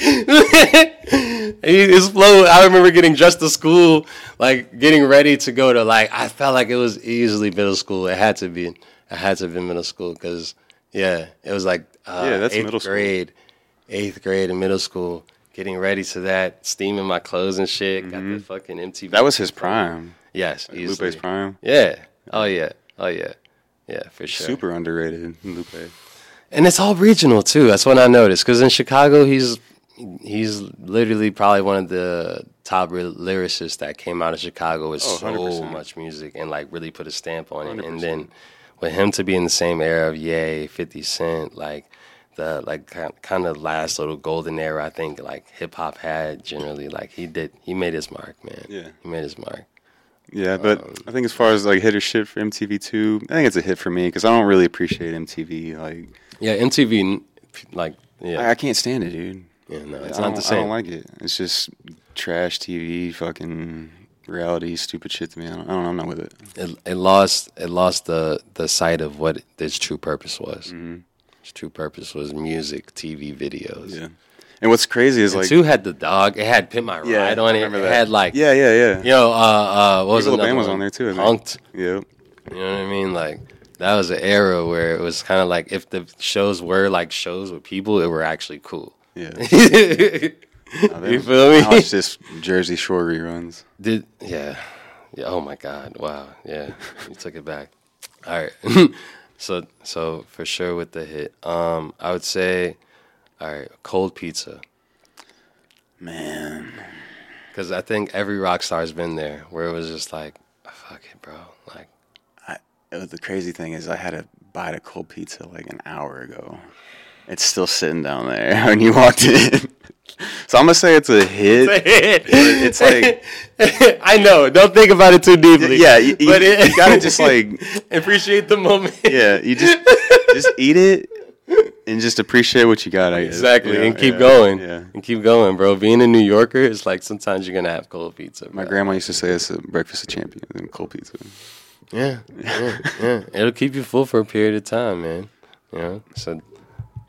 his flow. I remember getting dressed to school, like getting ready to go to like. I felt like it was easily middle school. It had to be. It had to have been middle school because yeah, it was like uh, Yeah, that's eighth middle school. grade, eighth grade and middle school. Getting ready to that, steaming my clothes and shit. Got the fucking MTV. Mm-hmm. that was his prime. Yes, easily. Lupe's prime. Yeah. Oh yeah. Oh yeah. Yeah, for sure. Super underrated, Lupe. And it's all regional too. That's what I noticed. Because in Chicago, he's he's literally probably one of the top lyricists that came out of Chicago with Oh, so much music and like really put a stamp on it. And 100%. then with him to be in the same era of Ye, Fifty Cent, like the like kind of last little golden era, I think like hip hop had generally. Like he did, he made his mark, man. Yeah. he made his mark. Yeah, but Um, I think as far as like hit or shit for MTV two, I think it's a hit for me because I don't really appreciate MTV. Like Yeah, MTV, like yeah, I, I can't stand it, dude. yeah, no, it's I not the I same. don't like it. It's just trash TV, fucking reality, stupid shit to me. I don't, I don't know. I'm not with it. it, it lost it lost the the sight of what its true purpose was. Mm-hmm. Its true purpose was music, TV, videos. Yeah. And what's crazy is And like, two had the dog. It had Pit My yeah, Ride" on I it. remember It that. had like yeah, yeah, yeah. you know uh uh what was Evil another was on there, too, I. Punked. Yep. You know what I mean? Like that was an era where it was kind of like if the shows were like shows with people, it were actually cool. Yeah. you feel me? Now it's just Jersey Shore reruns. Did yeah, yeah. Oh my God! Wow. Yeah, you took it back. All right. so so for sure with the hit, um, I would say, all right, cold pizza, Man. because I think every rock star's been there where it was just like, fuck it, bro. Like I, it was- the crazy thing is, I had to bite a cold pizza like an hour ago. It's still sitting down there when you walked in. so I'm gonna say it's a hit. it's a hit. it's like- I know. Don't think about it too deeply. Yeah, you, you, but it, you gotta just like, appreciate the moment. yeah, you just just eat it and just appreciate what you got. I guess. Exactly, You know? and keep Yeah, going, Yeah. and keep going, bro. Being a New Yorker is like sometimes you're gonna have cold pizza. My grandma used to say it's a breakfast of champions and cold pizza. Yeah, yeah, yeah. It'll keep you full for a period of time, man. Yeah, so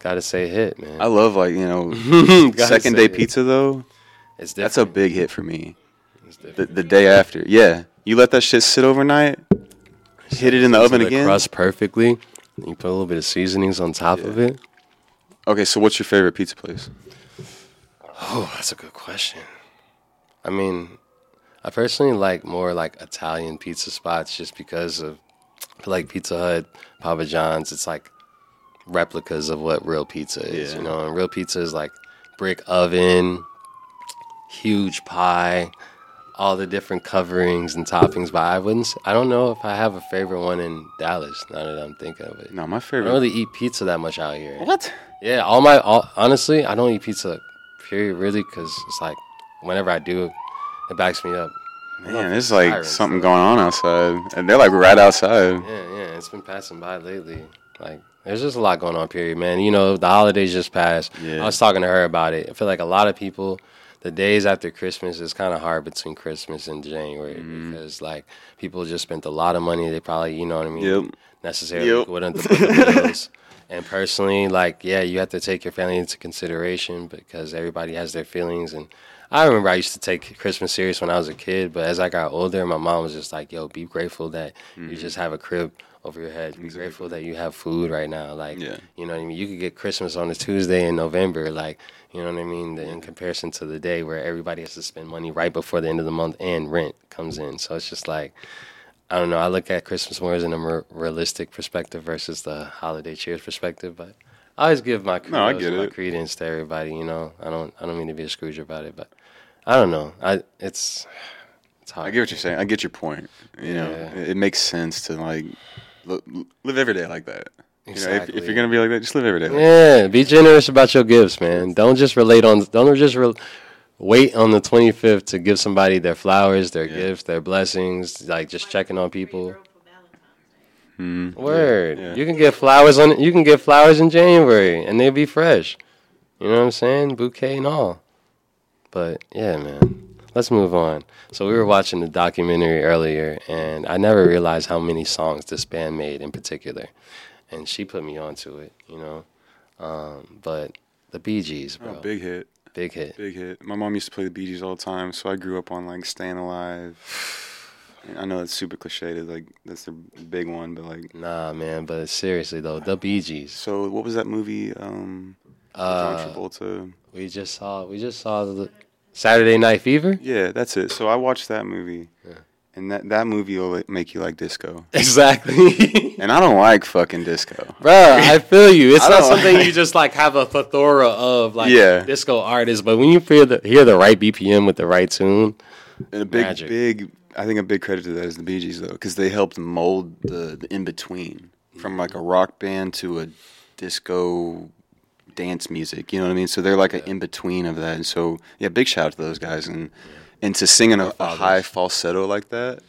gotta say hit, man. I love like you know second day it. pizza though. It's That's a big hit for me. The, the day after, yeah, you let that shit sit overnight, hit it in the oven again. crust perfectly. You put a little bit of seasonings on top of it. Okay, so what's your favorite pizza place? Oh, that's a good question. I mean, I personally like more like Italian pizza spots just because of like Pizza Hut, Papa John's. It's like replicas of what real pizza is, Yeah. you know. And real pizza is like brick oven, huge pie, all the different coverings and toppings. But I wouldn't. I don't know if I have a favorite one in Dallas. Now that I'm thinking of it, No, my favorite. I don't really eat pizza that much out here. What? Yeah, all my all, honestly, I don't eat pizza. Period, really, because it's like whenever I do, it backs me up. Man, there's like Sirens, something going on outside, and they're like right outside. Yeah, yeah, it's been passing by lately. Like, there's just a lot going on. Period, man. You know, the holidays just passed. Yeah. I was talking to her about it. I feel like a lot of people, the days after Christmas is kind of hard between Christmas and January Mm-hmm. because like people just spent a lot of money. They probably, you know what I mean, Yep. necessarily Yep. wouldn't the bills. And personally, like, yeah, you have to take your family into consideration because everybody has their feelings. And I remember I used to take Christmas serious when I was a kid, but as I got older, my mom was just like, yo, be grateful that Mm-hmm. you just have a crib over your head. Be grateful that you have food right now. Like, Yeah. you know what I mean? You could get Christmas on a Tuesday in November. Like, you know what I mean? The- In comparison to the day where everybody has to spend money right before the end of the month and rent comes in. So it's just like, I don't know. I look at Christmas more as in a more realistic perspective versus the holiday cheers perspective. But I always give my No, I get my it. credence to everybody. You know, I don't. I don't mean to be a Scrooge about it, but I don't know. I it's it's hard. I get what you're saying. I get your point. You know, Yeah. it, it makes sense to like li- live every day like that. You know, if, if you're gonna be like that, just live every day. Like Yeah, be generous about your gifts, man. Don't just relate on. Don't just re- wait on the 25th to give somebody their flowers, their Yeah. gifts, their blessings. Like just checking on people. Girl for Valentine's Day. Mhm. Word. Yeah. You can get flowers on. You can get flowers in January, and they'll be fresh. You know what I'm saying? Bouquet and all. But yeah, man. Let's move on. So we were watching the documentary earlier, and I never realized how many songs this band made in particular. And she put me onto it, you know. Um, but the Bee Gees, bro, Oh, big hit, big hit. big hit. My mom used to play the Bee Gees all the time, so I grew up on like "Staying Alive." I know it's super cliche, to, like that's the big one, but like, Nah, man. But seriously though, the Bee Gees. so what was that movie? Um, Uh, John Travolta. we just saw. We just saw the Saturday Night Fever. Yeah, that's it. So I watched that movie, Yeah. and that that movie will make you like disco. Exactly. And I don't like fucking disco. Bro, I feel you. It's I not something you just like have a plethora of like Yeah. disco artists, but when you hear the hear the right BPM with the right tune, And a big, Magic. big. I think a big credit to that is the Bee Gees though, because they helped mold the, the in between from like a rock band to a disco dance music. You know what I mean? So they're like an in between of that. And so yeah, big shout out to those guys and and to sing in a, a high falsetto like that.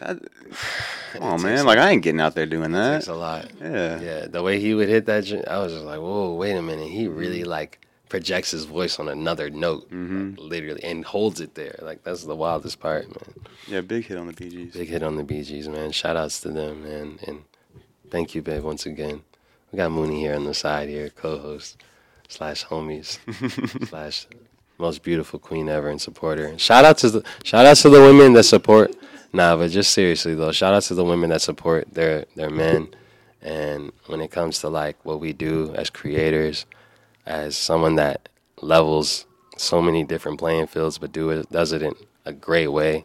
that come on, man! Like I ain't getting out there doing that. takes a lot. Yeah. Yeah, the way he would hit that, I was just like, whoa, wait a minute. He really like projects his voice on another note, Mhm. like, literally, and holds it there. Like that's the wildest part, man. Yeah, big hit on the Bee Gees. Big hit on the Bee Gees, man. Shout outs to them, man. And thank you, babe, once again. We got Mooney here on the side here, co-host slash homies slash most beautiful queen ever and supporter. Shout out to the shout out to the women that support. Nah, but just seriously though, shout out to the women that support their their men. And when it comes to like what we do as creators, as someone that levels so many different playing fields, but do it does it in a great way,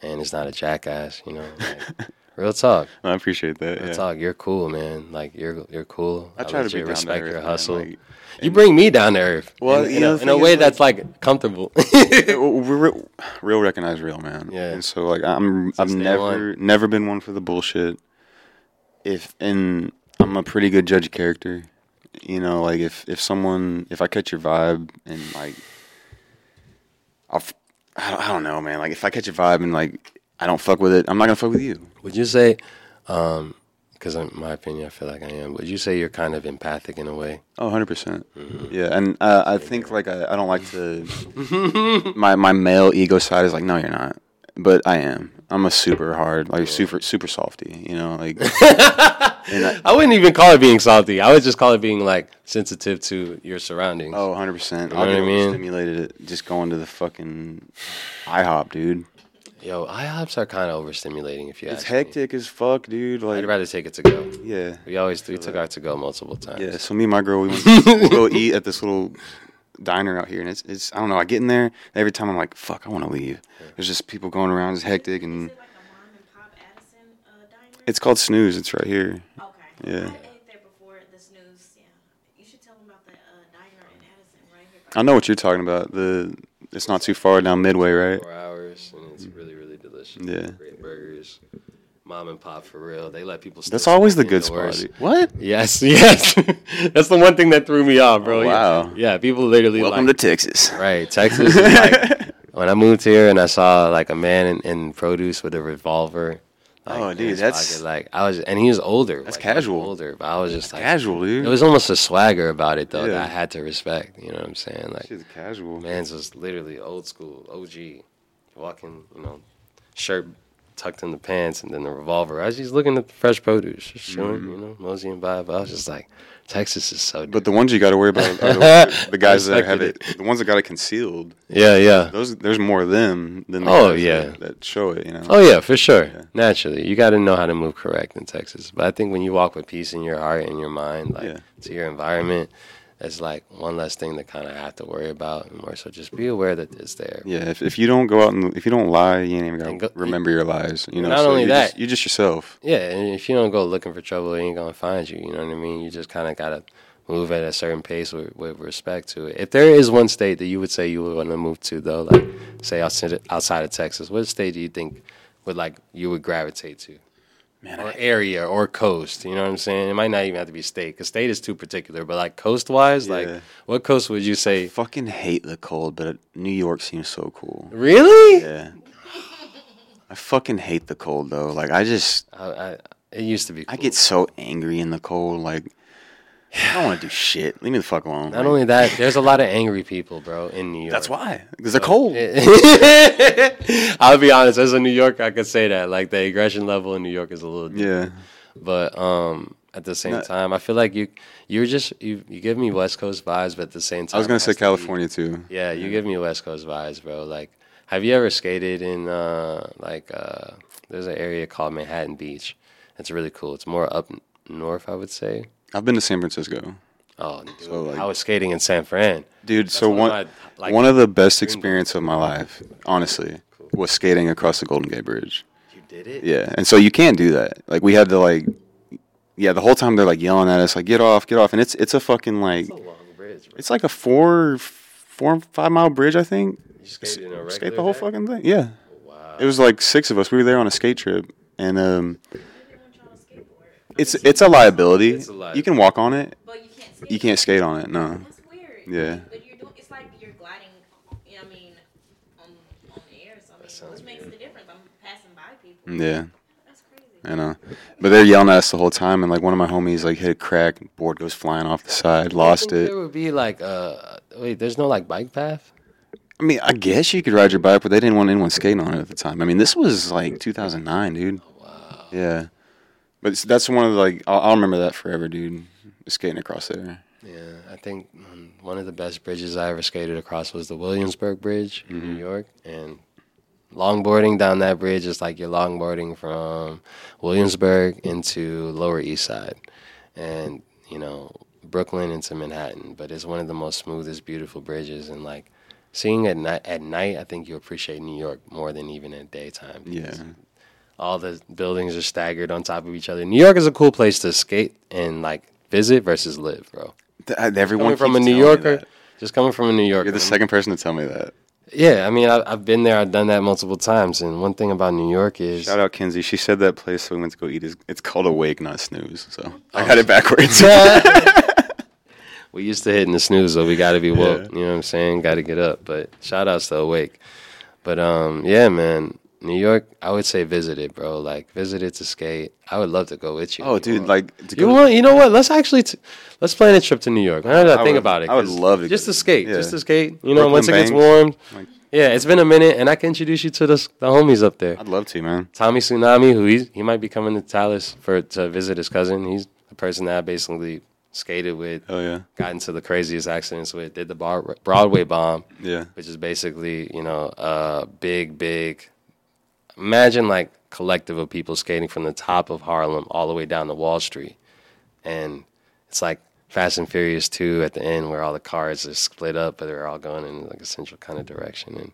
and it's not a jackass, you know. Like, real talk, I appreciate that. real Yeah. talk. You're cool, man. Like you're you're cool. I try to be respect earth, your man, hustle. like- you bring me down to earth. Well, in, you in know, a, in a way that's like comfortable. Real, real recognize real, man. Yeah. And so like I'm I've Since day never never been one for the bullshit. If and I'm a pretty good judge of character. You know, like if if someone if I catch your vibe and like I'll I don't, I don't know, man. Like if I catch a vibe and like I don't fuck with it, I'm not gonna fuck with you. Would you say, because in my opinion, I feel like I am. Would you say you're kind of empathic in a way? Oh, 100 percent. Yeah, and uh, I think like I, I don't like to. my my male ego side is like, no, you're not, but I am. I'm a super hard, like super super softy. You know, like. I, I wouldn't even call it being salty. I would just call it being like sensitive to your surroundings. oh, 100 percent. You know I'll what I mean? overstimulated just going to the fucking IHOP, dude. Yo, IHOPs are kind of overstimulating if you It's ask me. hectic as fuck, dude. Like, I'd rather take it to go. yeah, We always we took our to go multiple times. yeah. So me and my girl, we went to go eat at this little diner out here, and it's it's I don't know. I get in there, and every time I'm like, fuck, I want to leave. There's just people going around, it's hectic, and Is it like a mom and pop Addison uh, diner? it's called Snooze. It's right here. okay. yeah. I ate there before the snooze. Yeah. You should tell them about the uh, diner in Addison right here. I know what you're talking about. The it's not too far down Midway, right? Four hours, and it's really Yeah. Great burgers. Mom and pop for real. They let people. That's always the good spot. What? Yes, yes. That's the one thing that threw me off, bro. Oh, wow. Yeah, people literally Welcome like, to Texas. Right, Texas. Is like when I moved here and I saw like a man in, in produce with a revolver. Like, Oh, dude, that's- pocket, like I was, and he was older. That's like, casual. Older, but I was just like, Casual, dude. it was almost a swagger about it though that I had to respect. You know what I'm saying? Like, Shit's casual. man's was literally old school, OG, walking, you know, shirt tucked in the pants and then the revolver. I was just looking at the fresh produce, just chilling, you know, moseying by. But I was just like, Texas is so. Mm-hmm. But the ones you got to worry about are the, the guys that have it, the ones that got it concealed. yeah, yeah. Those there's more of them than the Oh, yeah. that, that show it. You know. Oh yeah, for sure. Yeah. Naturally, you got to know how to move correct in Texas. But I think when you walk with peace in your heart and your mind, like Yeah. to your environment, it's like one less thing to kind of have to worry about. And more so, just be aware that it's there. Yeah, if, if you don't go out and if you don't lie, you ain't even gonna go- remember your lies. You know. Not so only you're that- just, you're just yourself. Yeah, and if you don't go looking for trouble, it ain't gonna find you. You know what I mean? You just kind of gotta move at a certain pace with, with respect to it. If there is one state that you would say you would want to move to, though, like say outside outside of Texas, what state do you think would like you would gravitate to? Man, or I, area or coast. You know what I'm saying? It might not even have to be state because state is too particular. But like coast wise, like what coast would you I say? fucking hate the cold, but New York seems so cool. Really? Yeah. I fucking hate the cold though. Like I just I, I, it used to be. Cool. I get so angry in the cold. Like I don't want to do shit. Leave me the fuck alone. Not only that, there's a lot of angry people, bro, in New York. that's why. Because they're cold. I'll be honest. As a New Yorker, I could say that. Like the aggression level in New York is a little. Yeah. But um, at the same No. time, I feel like you you're just you you give me West Coast vibes, but at the same time, I was gonna say has to be- California too. Yeah, you give me West Coast vibes, bro. Like, have you ever skated in uh like uh there's an area called Manhattan Beach. It's really cool. It's more up north, I would say. I've been to San Francisco. Oh, dude, So, like- I was skating in San Fran. Dude, so one one of my, like, one of the best dream experience of my life, honestly, was skating across the Golden Gate Bridge. You did it. Yeah, and so you can't do that. Like we had to like, yeah, the whole time they're like yelling at us, like get off, get off, and it's it's a fucking like, It's a long bridge. It's like a four, four five mile bridge, I think. You skated in a Skate the whole day? fucking thing. Yeah, Wow. it was like six of us. We were there on a skate trip, and um, Everyone trying to skateboard. It's it's a liability. It's a You can walk on it. But you can't skate. You can't skate on it. No. That's weird. Yeah. But you're doing. It's like you're gliding. You I mean, on on the air. So I mean, sounds which makes good. the difference. I'm passing by people. Yeah. That's crazy. I know. But they're yelling at us the whole time, and like one of my homies like hit a crack, board goes flying off the side, lost think it. There would be like uh wait, there's no like bike path. I mean, I guess you could ride your bike, but they didn't want anyone skating on it at the time. I mean, this was like 2009, dude. Wow. Yeah. But that's one of the like I'll, I'll remember that forever, dude. Skating across there. Yeah, I think um, one of the best bridges I ever skated across was the Williamsburg Bridge in Mm-hmm. New York, and longboarding down that bridge is like you're longboarding from Williamsburg into Lower East Side, and you know Brooklyn into Manhattan. But it's one of the most smoothest, beautiful bridges, and like seeing it night at night, I think you appreciate New York more than even at daytime. Yeah. All the buildings are staggered on top of each other. New York is a cool place to skate and like visit versus live, bro. Th- everyone Coming from a New Yorker, just coming from a New Yorker. You're the second person to tell me that. Yeah, I mean, I, I've been there. I've done that multiple times. And one thing about New York is, Shout out Kinsey. She said that place we went to go eat is it's called Awake, not Snooze. So Oh. I got it backwards. we used to hit in the snooze, so we got to be woke. Yeah. You know what I'm saying? Got to get up. But shout outs to Awake. But um, yeah, man, New York. I would say visit it, bro. Like visit it to skate. I would love to go with you. oh, You dude, want- like to You go- want? You know what? Let's actually t- let's plan a trip to New York. Now that I, I think would- about it, I would love to just go- to skate, yeah. just to skate. You know, Brooklyn once it gets Banks, warm. like- yeah, it's been a minute, and I can introduce you to the the homies up there. I'd love to, man. Tommy Tsunami, who he's, he might be coming to Dallas for to visit his cousin. He's the person that I basically skated with, Oh yeah, got into the craziest accidents with, did the bar, Broadway bomb, yeah. which is basically you know a big, big. Imagine like collective of people skating from the top of Harlem all the way down to Wall Street, and it's like Fast and Furious two at the end where all the cars are split up, but they're all going in like a central kind of direction, and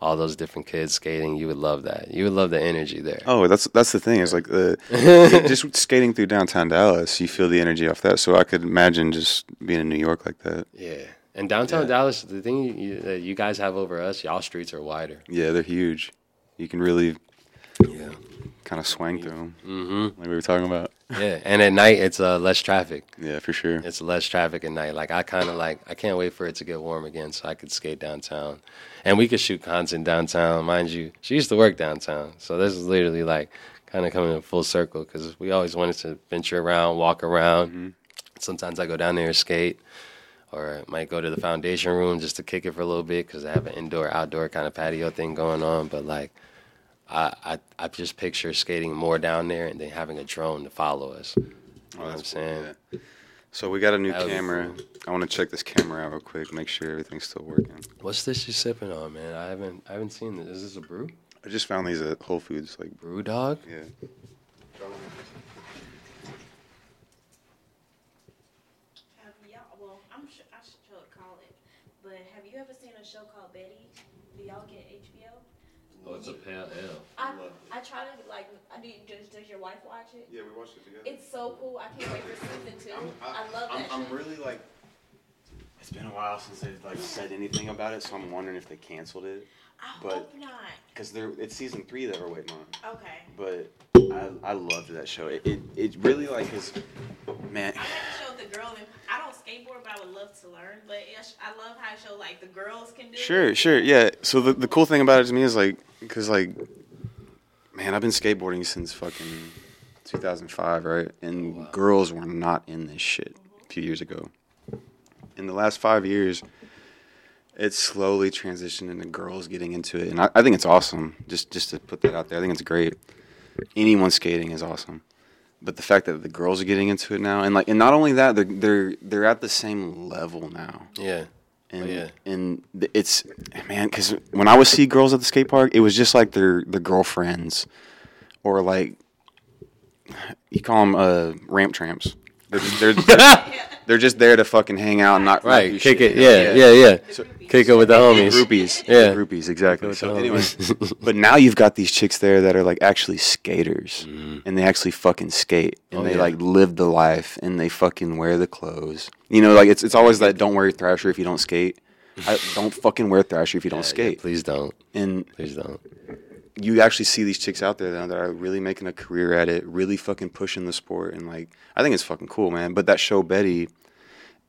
all those different kids skating. You would love that. You would love the energy there. Oh, that's that's the thing. Is like the just skating through downtown Dallas, you feel the energy off that. So I could imagine just being in New York like that. Yeah. And downtown Yeah. Dallas, the thing you, you, that you guys have over us, y'all streets are wider. Yeah, they're huge. You can really Yeah. kind of swang through them, Mm-hmm. like we were talking about. Yeah. And at night, it's uh, less traffic. Yeah, for sure. It's less traffic at night. Like I kind of like I can't wait for it to get warm again so I could skate downtown, and we could shoot content downtown. Mind you, she used to work downtown, so this is literally like kind of coming in full circle because we always wanted to venture around, walk around. Sometimes I go down there and skate, or I might go to the foundation room just to kick it for a little bit because I have an indoor outdoor kind of patio thing going on. But like. I, I I just picture skating more down there and then having a drone to follow us. You oh, know what I'm saying? yeah. So we got a new That camera. I want to check this camera out real quick, make sure everything's still working. What's this you're sipping on, man? I haven't I haven't seen this. Is this a brew? I just found these at Whole Foods. Like, Brew dog? yeah. Have y'all? Well, I'm sure I should call it. But have you ever seen a show called Betty? Do y'all get HBO? Oh, it's a pale ale. I I try to like. I do. Does, does your wife watch it? Yeah, we watched it together. It's so cool. I can't wait for season two. I, love that I'm, show. I'm really like. It's been a while since they've like said anything about it, so I'm wondering if they canceled it. I But- hope not. because they're it's season three that we're waiting on. Okay. But I, I loved that show. It, it, it really like is, man. I like to show the girl. And I don't skateboard, but I would love to learn. But it, I love how it show like the girls can do. Sure, it. sure, yeah. So the the cool thing about it to me is like, cause like, man, I've been skateboarding since fucking 2005, right? And oh, girls were not in this shit a few years ago. In the last five years, it's slowly transitioned into girls getting into it, and I, I think it's awesome. Just just to put that out there, I think it's great. Anyone skating is awesome, but the fact that the girls are getting into it now, and like, and not only that, they're they're they're at the same level now Yeah. And Oh, yeah. and it's man because when I would see girls at the skate park, it was just like their their girlfriends, or like you call them uh, ramp tramps. They're just, they're, they're, they're just there to fucking hang out and not Right. Kick shit, it. Yeah. Yeah. Yeah. The groupies. Kick it with the homies. Groupies, Yeah. groupies, exactly. So anyway, but now you've got these chicks there that are like actually skaters, mm-hmm. and they actually fucking skate, and. Oh, they yeah. like live the life, and they fucking wear the clothes. You know, like it's it's always that don't wear thrasher if you don't skate. I, don't fucking wear thrasher if you don't Yeah, skate. Please don't. And Please don't. you actually see these chicks out there that are really making a career at it, really fucking pushing the sport, and like I think it's fucking cool, man. But that show Betty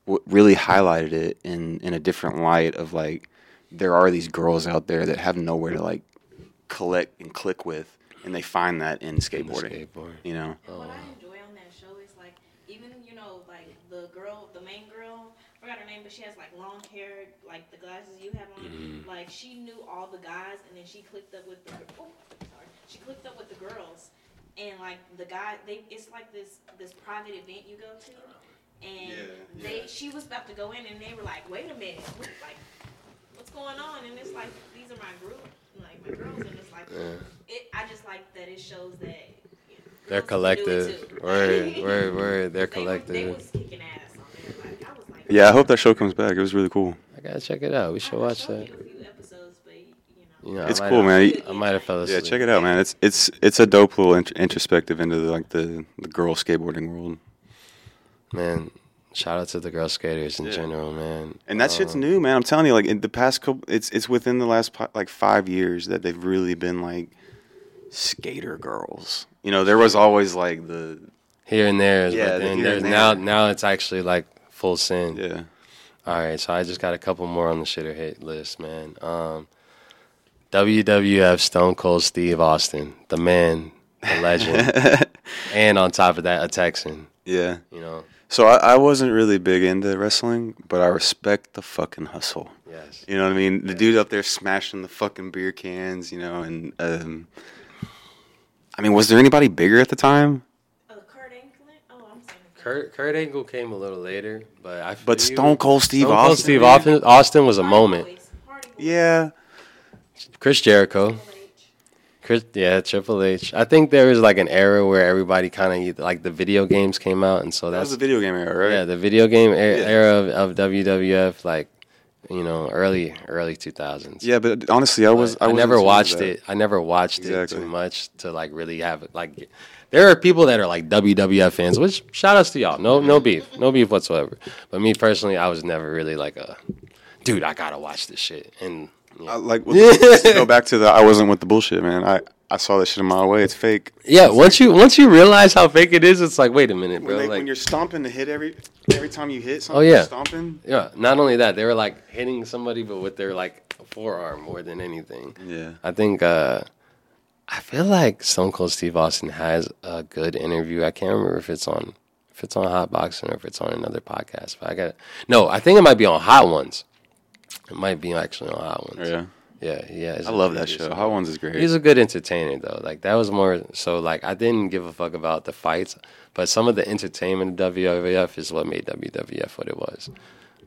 w- really highlighted it in in a different light of like there are these girls out there that have nowhere to like collect and click with, and they find that in In skateboarding. skateboard. You know, And what I enjoy on that show is like even you know like the girl, the main girl, I forgot her name, but she has like long hair, like the glasses you have on. Mm-hmm. Like she knew all the guys, and then she clicked up with the oh, sorry, she clicked up with the girls, and like the guy, they it's like this this private event you go to, and Yeah, they yeah. she was about to go in, and they were like, wait a minute, what, like what's going on? And it's like these are my group, like my girls, and it's like Yeah. it. I just like that it shows that. you know, They're girls can do it collective. too. Word. Word. Word. They're They, were, they collective. was kicking ass on there. Like, I was like, yeah. I hope that show comes back. It was really cool. I gotta check it out. We should watch showed that. you a few episodes, but you know. You know, I It's cool, have- man. I might have fell asleep. Yeah, check it out, man. It's it's it's a dope little int- introspective into the, like the the girl skateboarding world. Man, shout out to the girl skaters in Yeah. general, man. And that shit's Um, new, man. I'm telling you, like in the past couple, it's it's within the last like five years that they've really been like skater girls. You know, there was always like the Here and there, Yeah, but then here there's now now it's actually like full sin. yeah. All right, so I just got a couple more on the shitter hit list, man. Um, WWF Stone Cold Steve Austin, the man, the legend, and on top of that, a Texan. yeah. You know, So I, I wasn't really big into wrestling, but I respect the fucking hustle. yes, You know what I mean? The dude up there smashing the fucking beer cans, you know, and um, I mean, was there anybody bigger at the time? Uh, Kurt Angle? Oh, I'm saying. Kurt Kurt Angle came a little later, but I. But. Stone Cold Steve Stone Cold Austin, Steve. Austin, Austin was a Hardy moment. Boys. Boys. Yeah. Chris Jericho. Chris, yeah, Triple H. I think there was like an era where everybody kind of like the video games came out, and so That was that's the video game era, right? yeah, the video game Yeah. era of, of WWF, like you know, early early two thousands. Yeah, but honestly, I was I, wasn't never watched it. I never watched Exactly. it too much to like really have it. Like, there are people that are like WWF fans, which shout outs to y'all. No, no beef, no beef whatsoever. But me personally, I was never really like a dude. I gotta watch this shit. And. I, like the- go back to the I wasn't with the bullshit, man. I I saw that shit a mile away. It's fake. yeah, once you once you realize how fake it is, it's like, wait a minute, When, bro. they, like, when you're stomping to hit every every time you hit something, Oh, yeah. stomping. yeah, not only that, they were like hitting somebody, but with their like forearm more than anything. Yeah. I think uh I feel like Stone Cold Steve Austin has a good interview. I can't remember if it's on if it's on Hot Boxing or if it's on another podcast. But I got no, I think it might be on Hot Ones. It might be actually on Hot Ones. Yeah. Yeah, yeah. I love that show. Hot Ones is great. He's a good entertainer though. Like that was more so like I didn't give a fuck about the fights, but some of the entertainment of WWF is what made WWF what it was.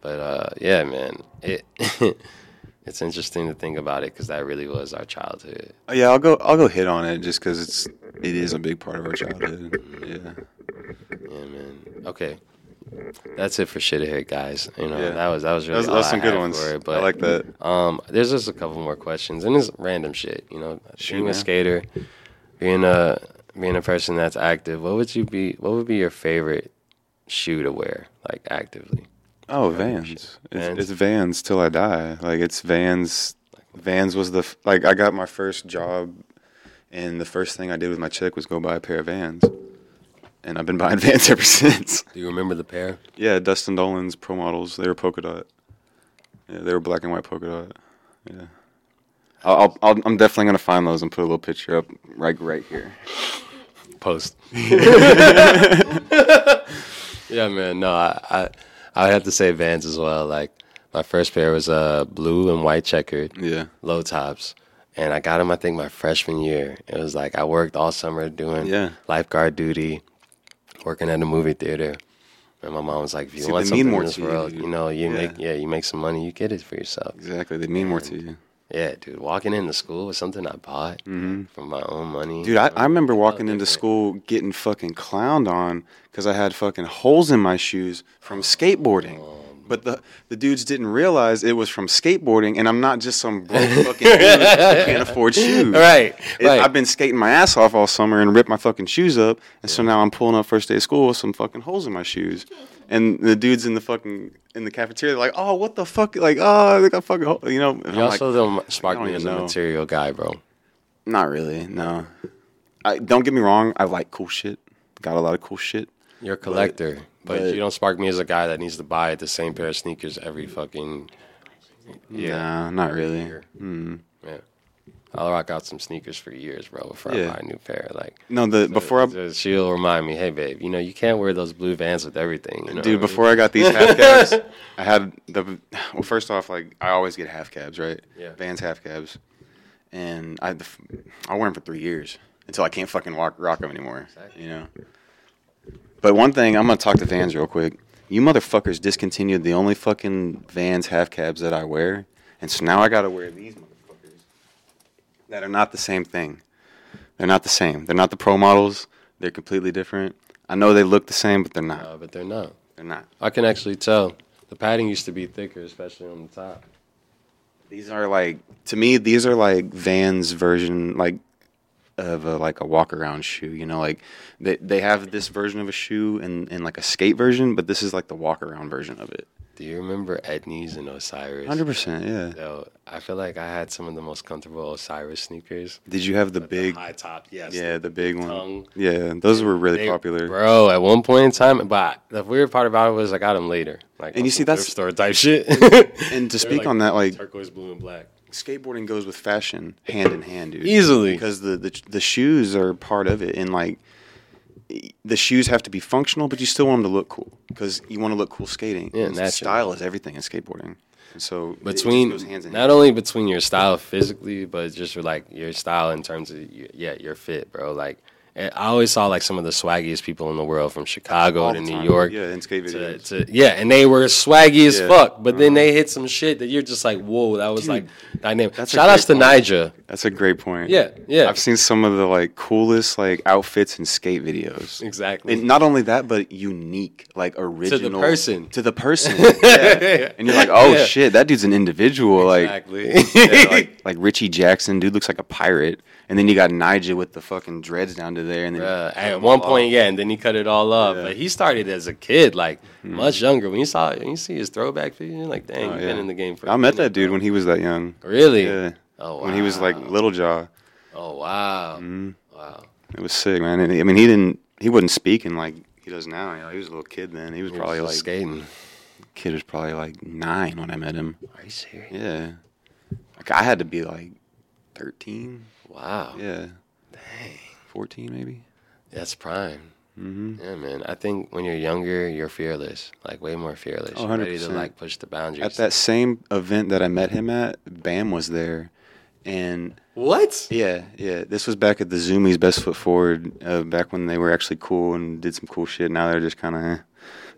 But uh yeah, man. It it's interesting to think about it cuz that really was our childhood. Oh, yeah, I'll go. I'll go hit on it just because it's it is a big part of our childhood. Yeah. Yeah, man. Okay. That's it for shit hit, guys. You know, Yeah. that was that was That really was, that was some good ones. for it, I but like that. Um, there's just a couple more questions, and it's random shit. You know, Shoot, being a skater, being a being a person that's active. What would you be? What would be your favorite shoe to wear, like actively? Oh, Vans. It's, Vans. it's Vans till I die. Like it's Vans. Vans was the like I got my first job, and the first thing I did with my check was go buy a pair of Vans, and I've been buying Vans ever since. Do you remember the pair? Yeah, Dustin Dollin's pro models. They were polka dot. Yeah, they were black and white polka dot. Yeah. I'll, I'll, I'll, I'm definitely gonna find those and put a little picture up right right here. Post. yeah, man. No, I, I I would have to say Vans as well. Like my first pair was uh blue and white checkered Yeah. low tops, and I got them. I think my freshman year. It was like I worked all summer doing Yeah. lifeguard duty, working at a movie theater. And my mom was like, "If you See, want something in this you, world, dude. you know, you Yeah. make yeah, you make some money, you get it for yourself." Exactly. They mean more to you. Yeah, dude. Walking into school was something I bought from my own money. Mm-hmm. Dude, I, I remember walking into school getting fucking clowned on because I had fucking holes in my shoes from skateboarding. Oh, But the the dudes didn't realize it was from skateboarding, and I'm not just some broke fucking dude who can't afford shoes. Right, It- right. I've been skating my ass off all summer and ripped my fucking shoes up, and so now I'm pulling up first day of school with some fucking holes in my shoes. And the dudes in the fucking in the cafeteria, they're like, "Oh, what the fuck?" Like, "Oh, they got fucking," hole-" you know. And You I'm also like, don't spark me as a material guy, bro. not really. No. I don't get me wrong. I like cool shit. Got a lot of cool shit. You're a collector, but, but- you don't spark me as a guy that needs to buy the same pair of sneakers every fucking. Yeah, Nah, not really. year. Mm. yeah. I'll rock out some sneakers for years, bro, before Yeah. I buy a new pair. Like, No, the before I so she'll remind me, hey, babe, you know, you can't wear those blue Vans with everything. You know Dude, what I before I got these half cabs, I had the well. First off, like I always get half cabs, right? Yeah. Vans half cabs, and I I wear them for three years until I can't fucking rock rock them anymore. Exactly. You know. But one thing, I'm gonna talk to Vans real quick. You motherfuckers discontinued the only fucking Vans half cabs that I wear, and so now I gotta wear these motherfuckers that are not the same thing. They're not the same. They're not the pro models. They're completely different. I know they look the same, but they're not. Uh, but they're not. They're not. I can actually tell. The padding used to be thicker, especially on the top. These are like to me. These are like Vans version, like of a, like a walk around shoe. You know, like they they have this version of a shoe and and like a skate version, but this is like the walk around version of it. Do you remember Etnies and Osiris? Hundred percent, yeah. Yo, I feel like I had some of the most comfortable Osiris sneakers. Did you have the Like big? high top, yes. Yeah, the big one. tongue. Yeah, those were really They- popular. bro. At one point in time, but the weird part about it was I got them later, like And you see, that's- store type shit. And to speak on that, like turquoise blue and black, skateboarding goes with fashion hand in hand, dude. easily. because the, the the shoes are part of it and like the shoes have to be functional but you still want them to look cool because you want to look cool skating Yeah, And style is everything in skateboarding and so between goes hands in not hand. only between your style physically, but just for, like your style in terms of yeah your fit, bro. Like I always saw like some of the swaggiest people in the world from Chicago All to New time. York. yeah in skate To, videos to, yeah, and they were swaggy as Yeah. Uh-huh. fuck, but then they hit some shit that you're just like, whoa, that was Dude, like dynamic. that's Shout outs to. Nyjah. that's a great point Yeah, yeah, i've seen some of the like coolest like outfits in skate videos exactly. and not only that but unique like original to the person. to the person yeah. and you're like oh Yeah. shit that dude's an individual like yeah, like like Richie Jackson, dude looks like a pirate. And then you got Nyjah with the fucking dreads down to there, and then Uh, at one point, yeah, and then he cut it all off. Yeah. But he started as a kid, like much younger. When you saw, when you see his throwback video, you're like, dang, Oh, you've yeah. been in the game for. a I met minute, that dude bro. when he was that young. Really? Yeah, Oh wow. when he was like Little Jaw. Oh wow. Mhm. Wow. It was sick, man. And, I mean, he didn't, he wasn't speaking like he does now. You know, he was a little kid then. He was He was probably just like skating. kid was probably like nine when I met him. Are you serious? Yeah, like I had to be like thirteen. Wow. Yeah, Dang. fourteen maybe. That's prime. hmm Yeah, man. I think when you're younger, you're fearless, like way more fearless. Oh, You're ready to like push the boundaries. At that same event that I met him at, Bam was there, and what? Yeah, yeah. This was back at the Zumiez Best Foot Forward, uh, back when they were actually cool and did some cool shit. Now they're just kind of, eh.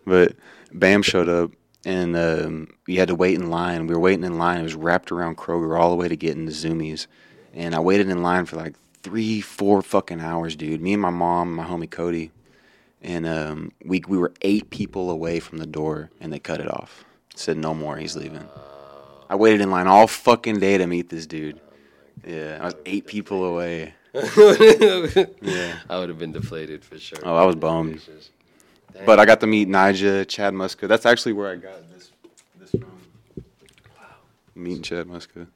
but Bam showed up and um, we had to wait in line. We were waiting in line. It was wrapped around Kroger all the way to get into Zumiez, and I waited in line for like three, four fucking hours, dude. Me and my mom, my homie Cody, and um, we we were eight people away from the door, and they cut it off. Said no more. He's leaving. I waited in line all fucking day to meet this dude. Yeah, I was eight people away. yeah. I would have been deflated for sure. Oh, I was bummed. But I got to meet Nyjah, Chad Muska. That's actually where I got this this from. Wow. Meeting Chad Muska.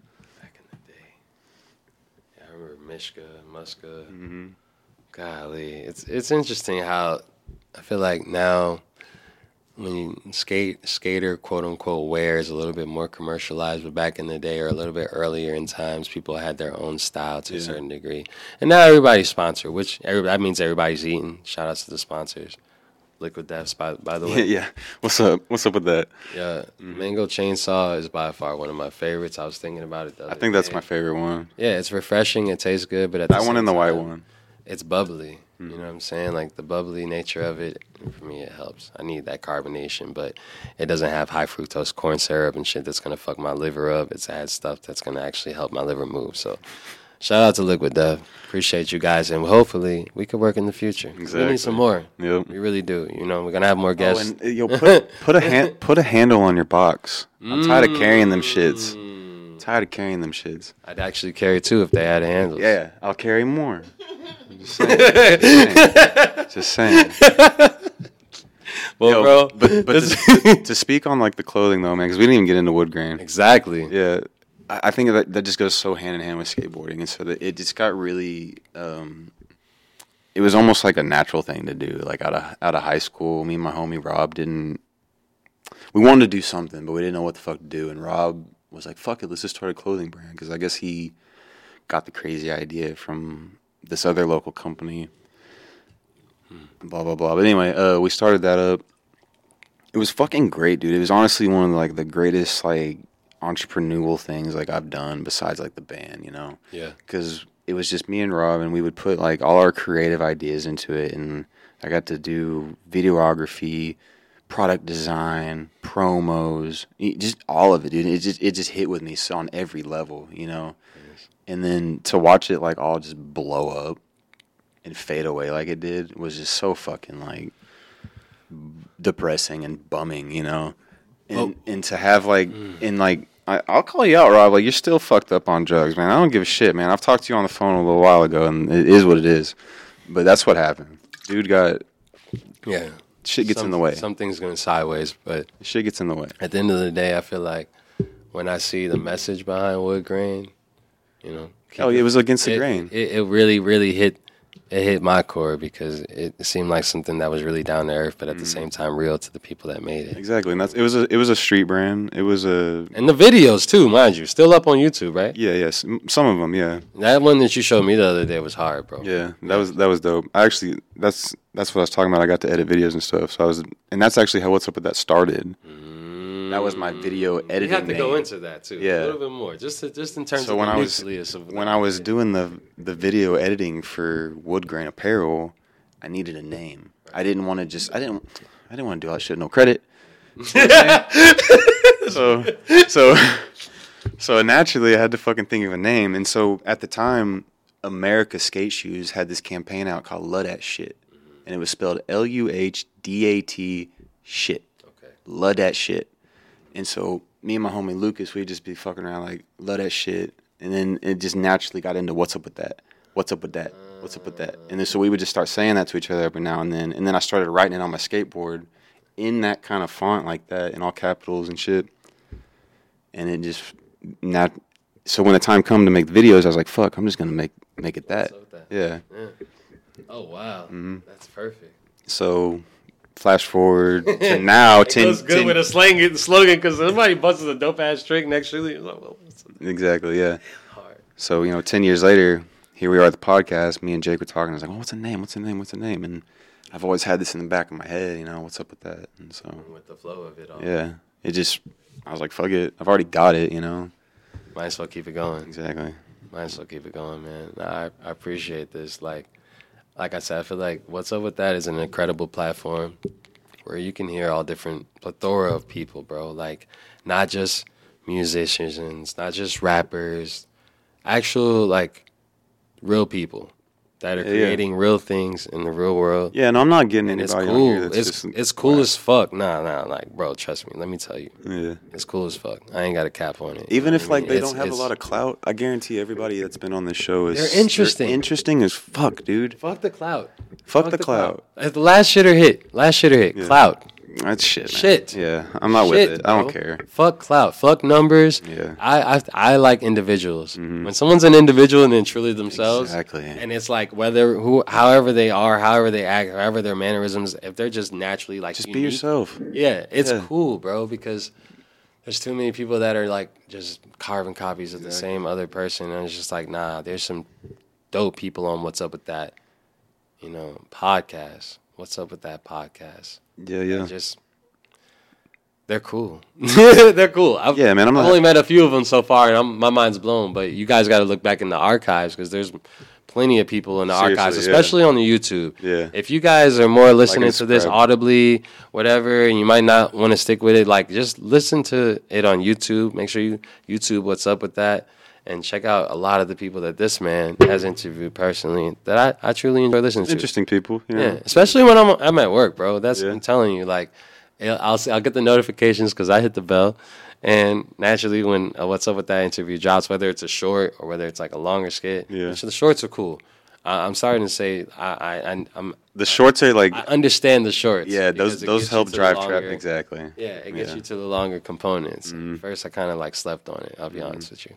Mishka, Muska. Mm-hmm. Golly, it's it's interesting how I feel like now when you skate skater quote unquote wear is a little bit more commercialized, but back in the day or a little bit earlier in times, people had their own style to a certain degree, and now everybody's sponsored, which every, that means everybody's eating. Shout outs to the sponsors, Liquid Deaths by by the way. yeah. What's up? What's up with that? Yeah, Mm-hmm. Mango Chainsaw is by far one of my favorites. I was thinking about it. I think that's day. my favorite one. Yeah, it's refreshing. It tastes good, but at That the one and the white one. It's bubbly. Mm. You know what I'm saying? Like the bubbly nature of it, for me, it helps. I need that carbonation, but it doesn't have high fructose corn syrup and shit that's gonna fuck my liver up. It's had stuff that's gonna actually help my liver move. So, shout out to Liquid Death. Appreciate you guys, and hopefully we could work in the future. We need some more. Yep. We really do. You know, we're gonna have more Oh, guests. and uh, yo, put put a hand, put a handle on your box. I'm tired of carrying them shits. Mm. Tired of carrying them shits. I'd actually carry two if they had handles. Yeah, I'll carry more. I'm just saying. Just saying. Just saying. well, Yo, bro. but but to, to speak on like the clothing though, man, because we didn't even get into wood grain. exactly. Yeah, I think that that just goes so hand in hand with skateboarding, and so that it just got really. Um, it was almost like a natural thing to do. Like out of out of high school, me and my homie Rob didn't. We wanted to do something, but we didn't know what the fuck to do. And Rob was like, "Fuck it, let's just start a clothing brand." Because I guess he got the crazy idea from this other local company. Blah blah blah. But anyway, uh, we started that up. It was fucking great, dude. It was honestly one of like the greatest like entrepreneurial things like I've done besides like the band, you know, Yeah. because it was just me and Rob, and we would put like all our creative ideas into it, and I got to do videography, product design, promos, just all of it, dude. It just it just hit with me so on every level, you know, and then to watch it like all just blow up and fade away like it did was just so fucking like depressing and bumming, you know. And Oh. and to have like mm. and like I, I'll call you out, Rob. Like you're still fucked up on drugs, man. I don't give a shit, man. I've talked to you on the phone a little while ago, and it is what it is. But that's what happened. Dude got Yeah. shit gets Some- in the way. Something's going sideways, but Shit gets in the way. at the end of the day, I feel like when I see the message behind wood grain, you know, Oh, it was against the it, grain. It, it really, really hit. It hit my core because it seemed like something that was really down to earth, but at Mm-hmm. the same time real to the people that made it. exactly, and that's it was a it was a street brand. It was a And the videos too, mind you, still up on YouTube, right? yeah, yes, m- some of them, yeah, That one that you showed me the other day was hard, bro. yeah. That was that was dope. I actually that's that's what I was talking about. I got to edit videos and stuff. So I was, and that's actually how what's up with that started. That was my video editing. You have to go into that too, Yeah. a little bit more, just to, just in terms So of when the I was when. I was doing the the video editing for Wood Grain Apparel, I needed a name. I didn't want to just I didn't I didn't want to do all that shit no credit. so so so naturally I had to fucking think of a name. And so at the time, Emerica Skate Shoes had this campaign out called Love That Shit. And it was spelled L U H D A T shit. okay. Love that shit. And so me and my homie Lucas, we'd just be fucking around like, love that shit. And then it just naturally got into what's up with that? What's up with that? What's up with that? And then so we would just start saying that to each other every now and then. And then I started writing it on my skateboard in that kind of font like that, in all capitals and shit. And it just not. So when the time come to make the videos, I was like, "Fuck, I'm just gonna make make it that." that? Yeah. Oh wow, Mm-hmm. that's perfect. So flash forward to now, It ten, goes good 10 with a slang slogan because somebody busts a dope ass trick next to you. Like, well, exactly, yeah. hard. So, you know, 10 years later, here we are at the podcast. Me and Jake were talking. I was like, oh, what's the name? What's the name? What's the name? And I've always had this in the back of my head, you know, what's up with that? And so, With the flow of it all, yeah, it just, I was like, fuck it. I've already got it, you know? might as well keep it going. Exactly. Might as well keep it going, man. I, I appreciate this. Like, like I said, I feel like what's up with that is an incredible platform where you can hear all different plethora of people, bro. Like, not just musicians, not just rappers, actual like real people that are Yeah, yeah. creating real things in the real world. Yeah, and I'm not getting And it's anybody here cool. that's It's just it's cool as fuck. Nah, nah, like bro, trust me. Let me tell you, Yeah. it's cool as fuck. I ain't got a cap on it. Even if what I like mean? they It's- don't have a lot of clout, I guarantee everybody that's been on this show is They're interesting. interesting as fuck, dude. Fuck the clout. Fuck, the clout. Uh, The last shitter hit. Last shitter hit. Yeah. Clout. That's shit. Man. Shit. Yeah, I'm not Shit, with it. I don't bro. care. Fuck clout. Fuck numbers. Yeah. I I, I like individuals. Mm-hmm. When someone's an individual and then truly themselves, Exactly. and it's like whether who, however they are, however they act, however their mannerisms, if they're just naturally like Just be yourself. Yeah, it's Yeah. cool, bro. Because there's too many people that are like just carbon copies of the same other person, and it's just like, nah. There's some dope people on What's Up with That, you know, podcast. What's up with that podcast? Yeah, yeah. just they're cool. they're cool. I've, Yeah, man, I'm I've only met a few of them so far, and I'm, my mind's blown. But you guys got to look back in the archives because there's plenty of people in the archives, Seriously, yeah. especially on the YouTube. Yeah. If you guys are more listening and to this audibly, whatever, and you might not want to stick with it, like just listen to it on YouTube. Make sure you YouTube what's up with that. And check out a lot of the people that this man has interviewed personally that I, I truly enjoy listening to. Interesting people. Know? Yeah, especially when I'm I'm at work, bro. That's Yeah. I'm telling you. Like, I'll I'll, get the notifications because I hit the bell, and naturally, when uh, what's up with that interview drops, whether it's a short or whether it's like a longer skit, Yeah. the shorts are cool. I, I'm starting to say I, I I'm The shorts are like, I understand the shorts. yeah, those those help drive longer- traffic. Exactly. Yeah, it gets Yeah. Mm-hmm. you to the longer components. First, I kind of like slept on it. I'll be honest with you.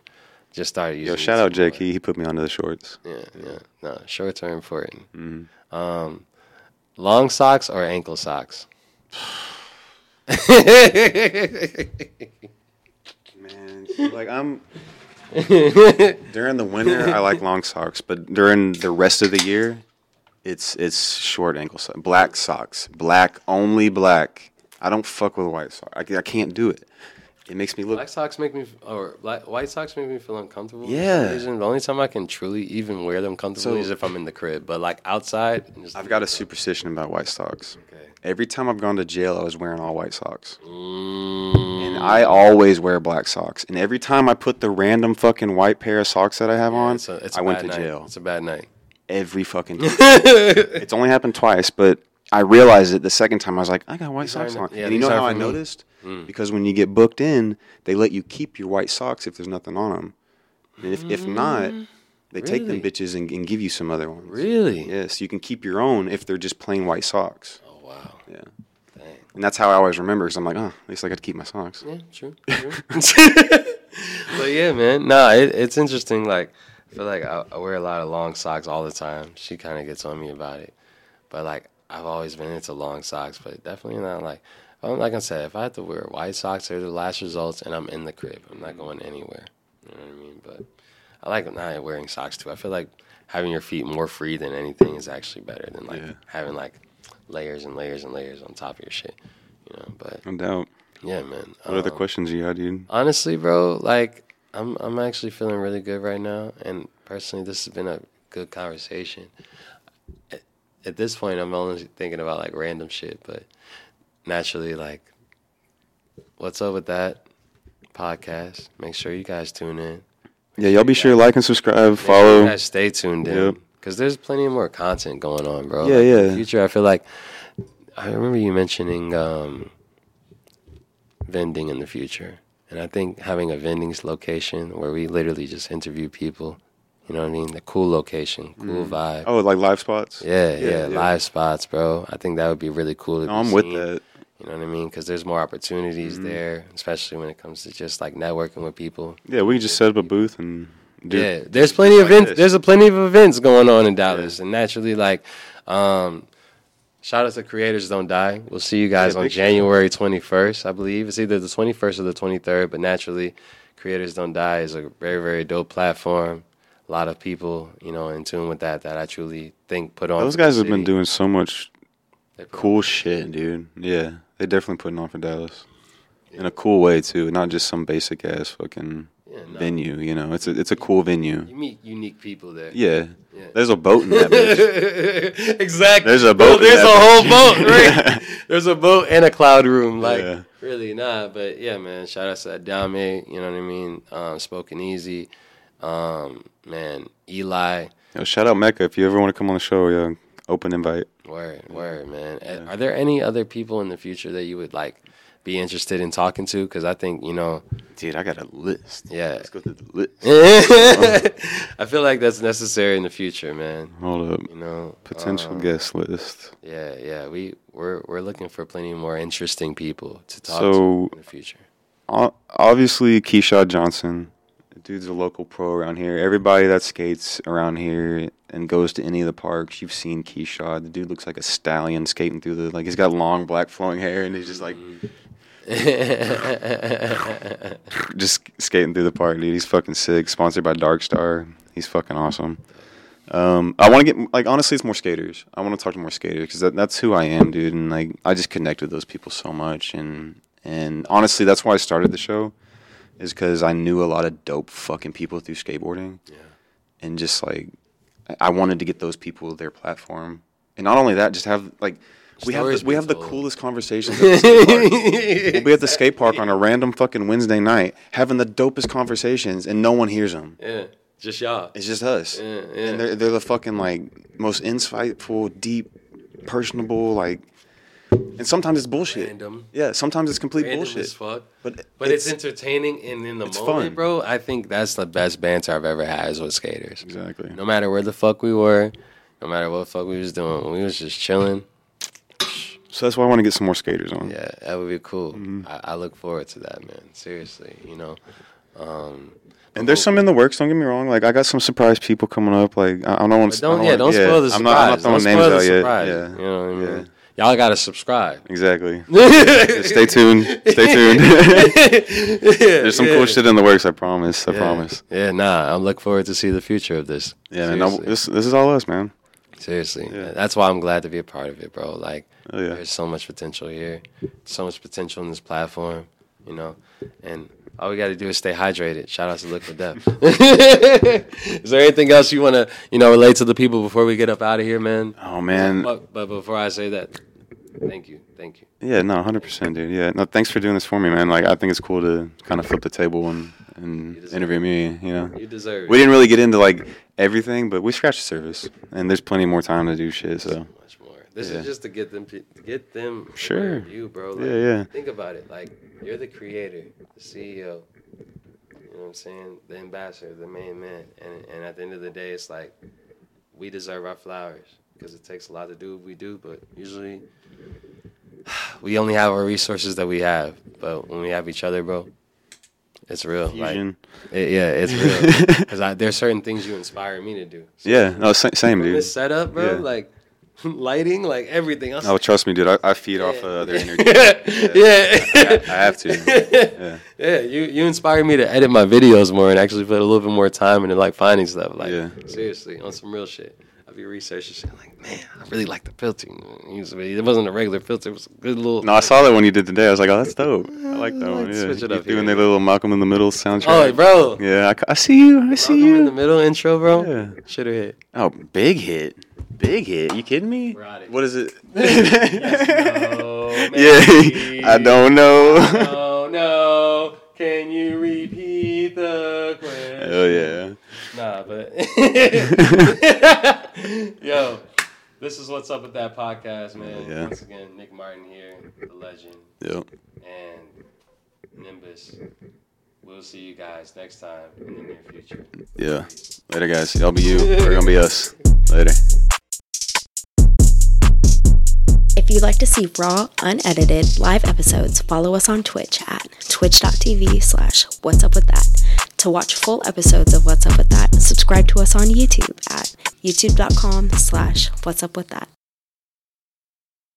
Just started using. Yo, shout out Jake. He, he put me onto the shorts. Yeah, yeah. No, shorts are important. Mm-hmm. Um, long socks or ankle socks? Man, like I'm during the winter, I like long socks, but during the rest of the year, it's it's short ankle socks, black socks, black only black. I don't fuck with white socks. I, I can't do it. It makes me look. Black socks make me, or black, white socks make me feel uncomfortable. for some Yeah. The only time I can truly even wear them comfortably So- is if I'm in the crib. But like outside, just- I've got a superstition about white socks. Okay. Every time I've gone to jail, I was wearing all white socks. Mm, And I always wear black socks. And every time I put the random fucking white pair of socks that I have on, it's a, it's a I went bad to night. jail. It's a bad night. Every fucking time. it's only happened twice, but I realized it the second time. I was like, I got white These socks on. yeah, and you know how I me. noticed? Mm. Because when you get booked in, they let you keep your white socks if there's nothing on them. And if, if not, they take them Mm. Bitches and, and give you some other ones. Really? Yes, you can keep your own if they're just plain white socks. Oh wow. Yeah. Dang. And that's how I always remember because I'm like, oh, at least I got to keep my socks. Yeah, true. true. but yeah, man. No, it, it's interesting. Like, I feel like I, I wear a lot of long socks all the time. She kind of gets on me about it. But like, I've always been into long socks, but definitely not like. Um, Like I said, if I have to wear white socks, they're the last results, and I'm in the crib. I'm not going anywhere. You know what I mean? But I like not wearing socks too. I feel like having your feet more free than anything is actually better than like Yeah. having like layers and layers and layers on top of your shit. You know, but No doubt. yeah, man. What are the questions you had, dude? Honestly, bro, like I'm I'm actually feeling really good right now, and personally, this has been a good conversation. At, at this point, I'm only thinking about like random shit, but naturally, like, what's up with that podcast? Make sure you guys tune in. Yeah, y'all be sure to like and subscribe, follow. you guys stay tuned in Yep. because there's plenty more content going on, bro. Yeah, Like, in the yeah. future, I feel like I remember you mentioning um, vending in the future, and I think having a vending location where we literally just interview people. You know what I mean? The cool location, cool vibe. Oh, like live spots? Yeah, yeah, yeah, yeah. live spots, bro. I think that would be really cool. To No, I'm with seen. that. You know what I mean? Because there's more opportunities Mm-hmm. there, especially when it comes to just like networking with people. Yeah, we can just set up a booth and do. Yeah, there's plenty of like events. this. There's a plenty of events going on in Dallas, and naturally, like, um, shout out to Creators Don't Die. We'll see you guys Yeah, on January 21st, I believe. It's either the 21st or the 23rd, but naturally, Creators Don't Die is a very, very dope platform. A lot of people, you know, in tune with that. That I truly think put on. Those guys have been doing so much They put on cool shit, dude. Yeah, they definitely putting on for Dallas in a cool way too, not just some basic ass fucking Yeah, no. venue. You know, it's a it's a cool venue. You meet unique people there. Yeah, Yeah. there's a boat in that bitch. exactly. There's a boat in there's a whole bitch. boat, right? there's a boat and a cloud room. Like, Yeah. really, nah. But yeah, man. Shout out to Adame. You know what I mean? Um, Spoken Easy. Um, man, Eli. Yo, shout out Mecca if you ever want to come on the show. Yeah, open invite. Word, word, man. Uh, Are there any other people in the future that you would like be interested in talking to because I think you know Dude, I got a list. Yeah. Let's go through the list. I feel like that's necessary in the future, man. Hold up. You know, Potential um, guest list. Yeah, yeah. We we're we're looking for plenty more interesting people to talk So- to in the future. Obviously, Keyshawn Johnson. Dude's a local pro around here. Everybody that skates around here and goes to any of the parks, you've seen Keyshawn. The dude looks like a stallion skating through the like. He's got long black flowing hair, and he's just like just skating through the park, dude. He's fucking sick. Sponsored by Dark Star. He's fucking awesome. Um, I want to get like honestly, it's more skaters. I want to talk to more skaters because that, that's who I am, dude. And like I just connect with those people so much, and and honestly, that's why I started the show, is because I knew a lot of dope fucking people through skateboarding, Yeah. and just like I- wanted to get those people their platform, and not only that, just have like. We have, the, we have the coolest conversations. At the skate park. We'll be at the skate park on a random fucking Wednesday night having the dopest conversations and no one hears them. Yeah, just y'all. It's just us. Yeah, yeah. And they're, they're the fucking like most insightful, deep, personable, like, and sometimes it's bullshit. Random. Yeah, sometimes it's complete Random bullshit. as fuck. But, But it's, entertaining and in the it's moment, fun. bro. I think that's the best banter I've ever had is with skaters. exactly. No matter where the fuck we were, no matter what the fuck we was doing, we was just chilling. So that's why I want to get some more skaters on. Yeah, that would be cool. Mm-hmm. I, I look forward to that, man. Seriously, you know. Um, And there's some in the works. Don't get me wrong. Like I got some surprise people coming up. Like I, I don't want to. don't yeah, don't spoil the surprise. I'm not, I'm not throwing don't names out yet. Yeah. You know what I mean? Yeah. Y'all gotta subscribe. Exactly. Stay tuned. Stay tuned. There's some cool shit in the works. I promise. I Yeah. promise. Yeah, nah. I'm looking forward to see the future of this. Yeah, man. No, this this is all us, man. Seriously. Yeah. That's why I'm glad to be a part of it, bro. Like, Oh, yeah. there's so much potential here, so much potential in this platform, you know. And all we got to do is stay hydrated. Shout out to Liquid Death. is there anything else you want to, you know, relate to the people before we get up out of here, man? Oh man. But, but before I say that, thank you, thank you. Yeah, no, hundred percent, dude. Yeah, no, thanks for doing this for me, man. Like, I think it's cool to kind of flip the table and and interview me. You know, You deserve we didn't really get into like everything, but we scratched the surface, and there's plenty more time to do shit. So much more. This Yeah. is just to get them to get them Sure. you, bro. Like, Yeah, yeah. Think about it. Like you're the creator, the CEO. You know what I'm saying? The ambassador, the main man. And and at the end of the day, it's like we deserve our flowers because it takes a lot to do what we do. But usually, we only have our resources that we have. But when we have each other, bro, it's real. fusion. Like, it- yeah, it's real. Because there's certain things you inspire me to do. So yeah, no, sa- same, dude. this setup, bro, Yeah. like lighting, like everything else. Oh, trust me, dude. I, I feed off Yeah. uh, their energy. yeah. I, I have to. Yeah. Yeah, you you inspire me to edit my videos more and actually put a little bit more time into like finding stuff. Like Yeah. seriously, on some real shit. Be researching shit like, man, I really like the filter. It wasn't a regular filter. It was a good little. No, I saw that when you did today. I was like, oh, that's dope. I like that one. Yeah, switch it You up doing little Malcolm in the Middle soundtrack. oh, bro. Yeah, I see you. I see Malcolm in the middle intro, bro. Yeah. Should have hit. Oh, big hit. Big hit. You kidding me? It. What is it? no, yeah, I don't know. No, no. Can you repeat the question? Hell yeah. Nah, but yo, this is what's up with that podcast, man. Yeah. Once again, Nick Martin here, the legend, Yep. and Nymbus. We'll see you guys next time in the near future. Yeah. Later, guys. Y'all be you. We're gonna be us. Later. If you'd like to see raw, unedited live episodes, follow us on Twitch at twitch.tv slash what's up with that. To watch full episodes of What's Up With That, subscribe to us on YouTube at youtube.com slash what's up with that.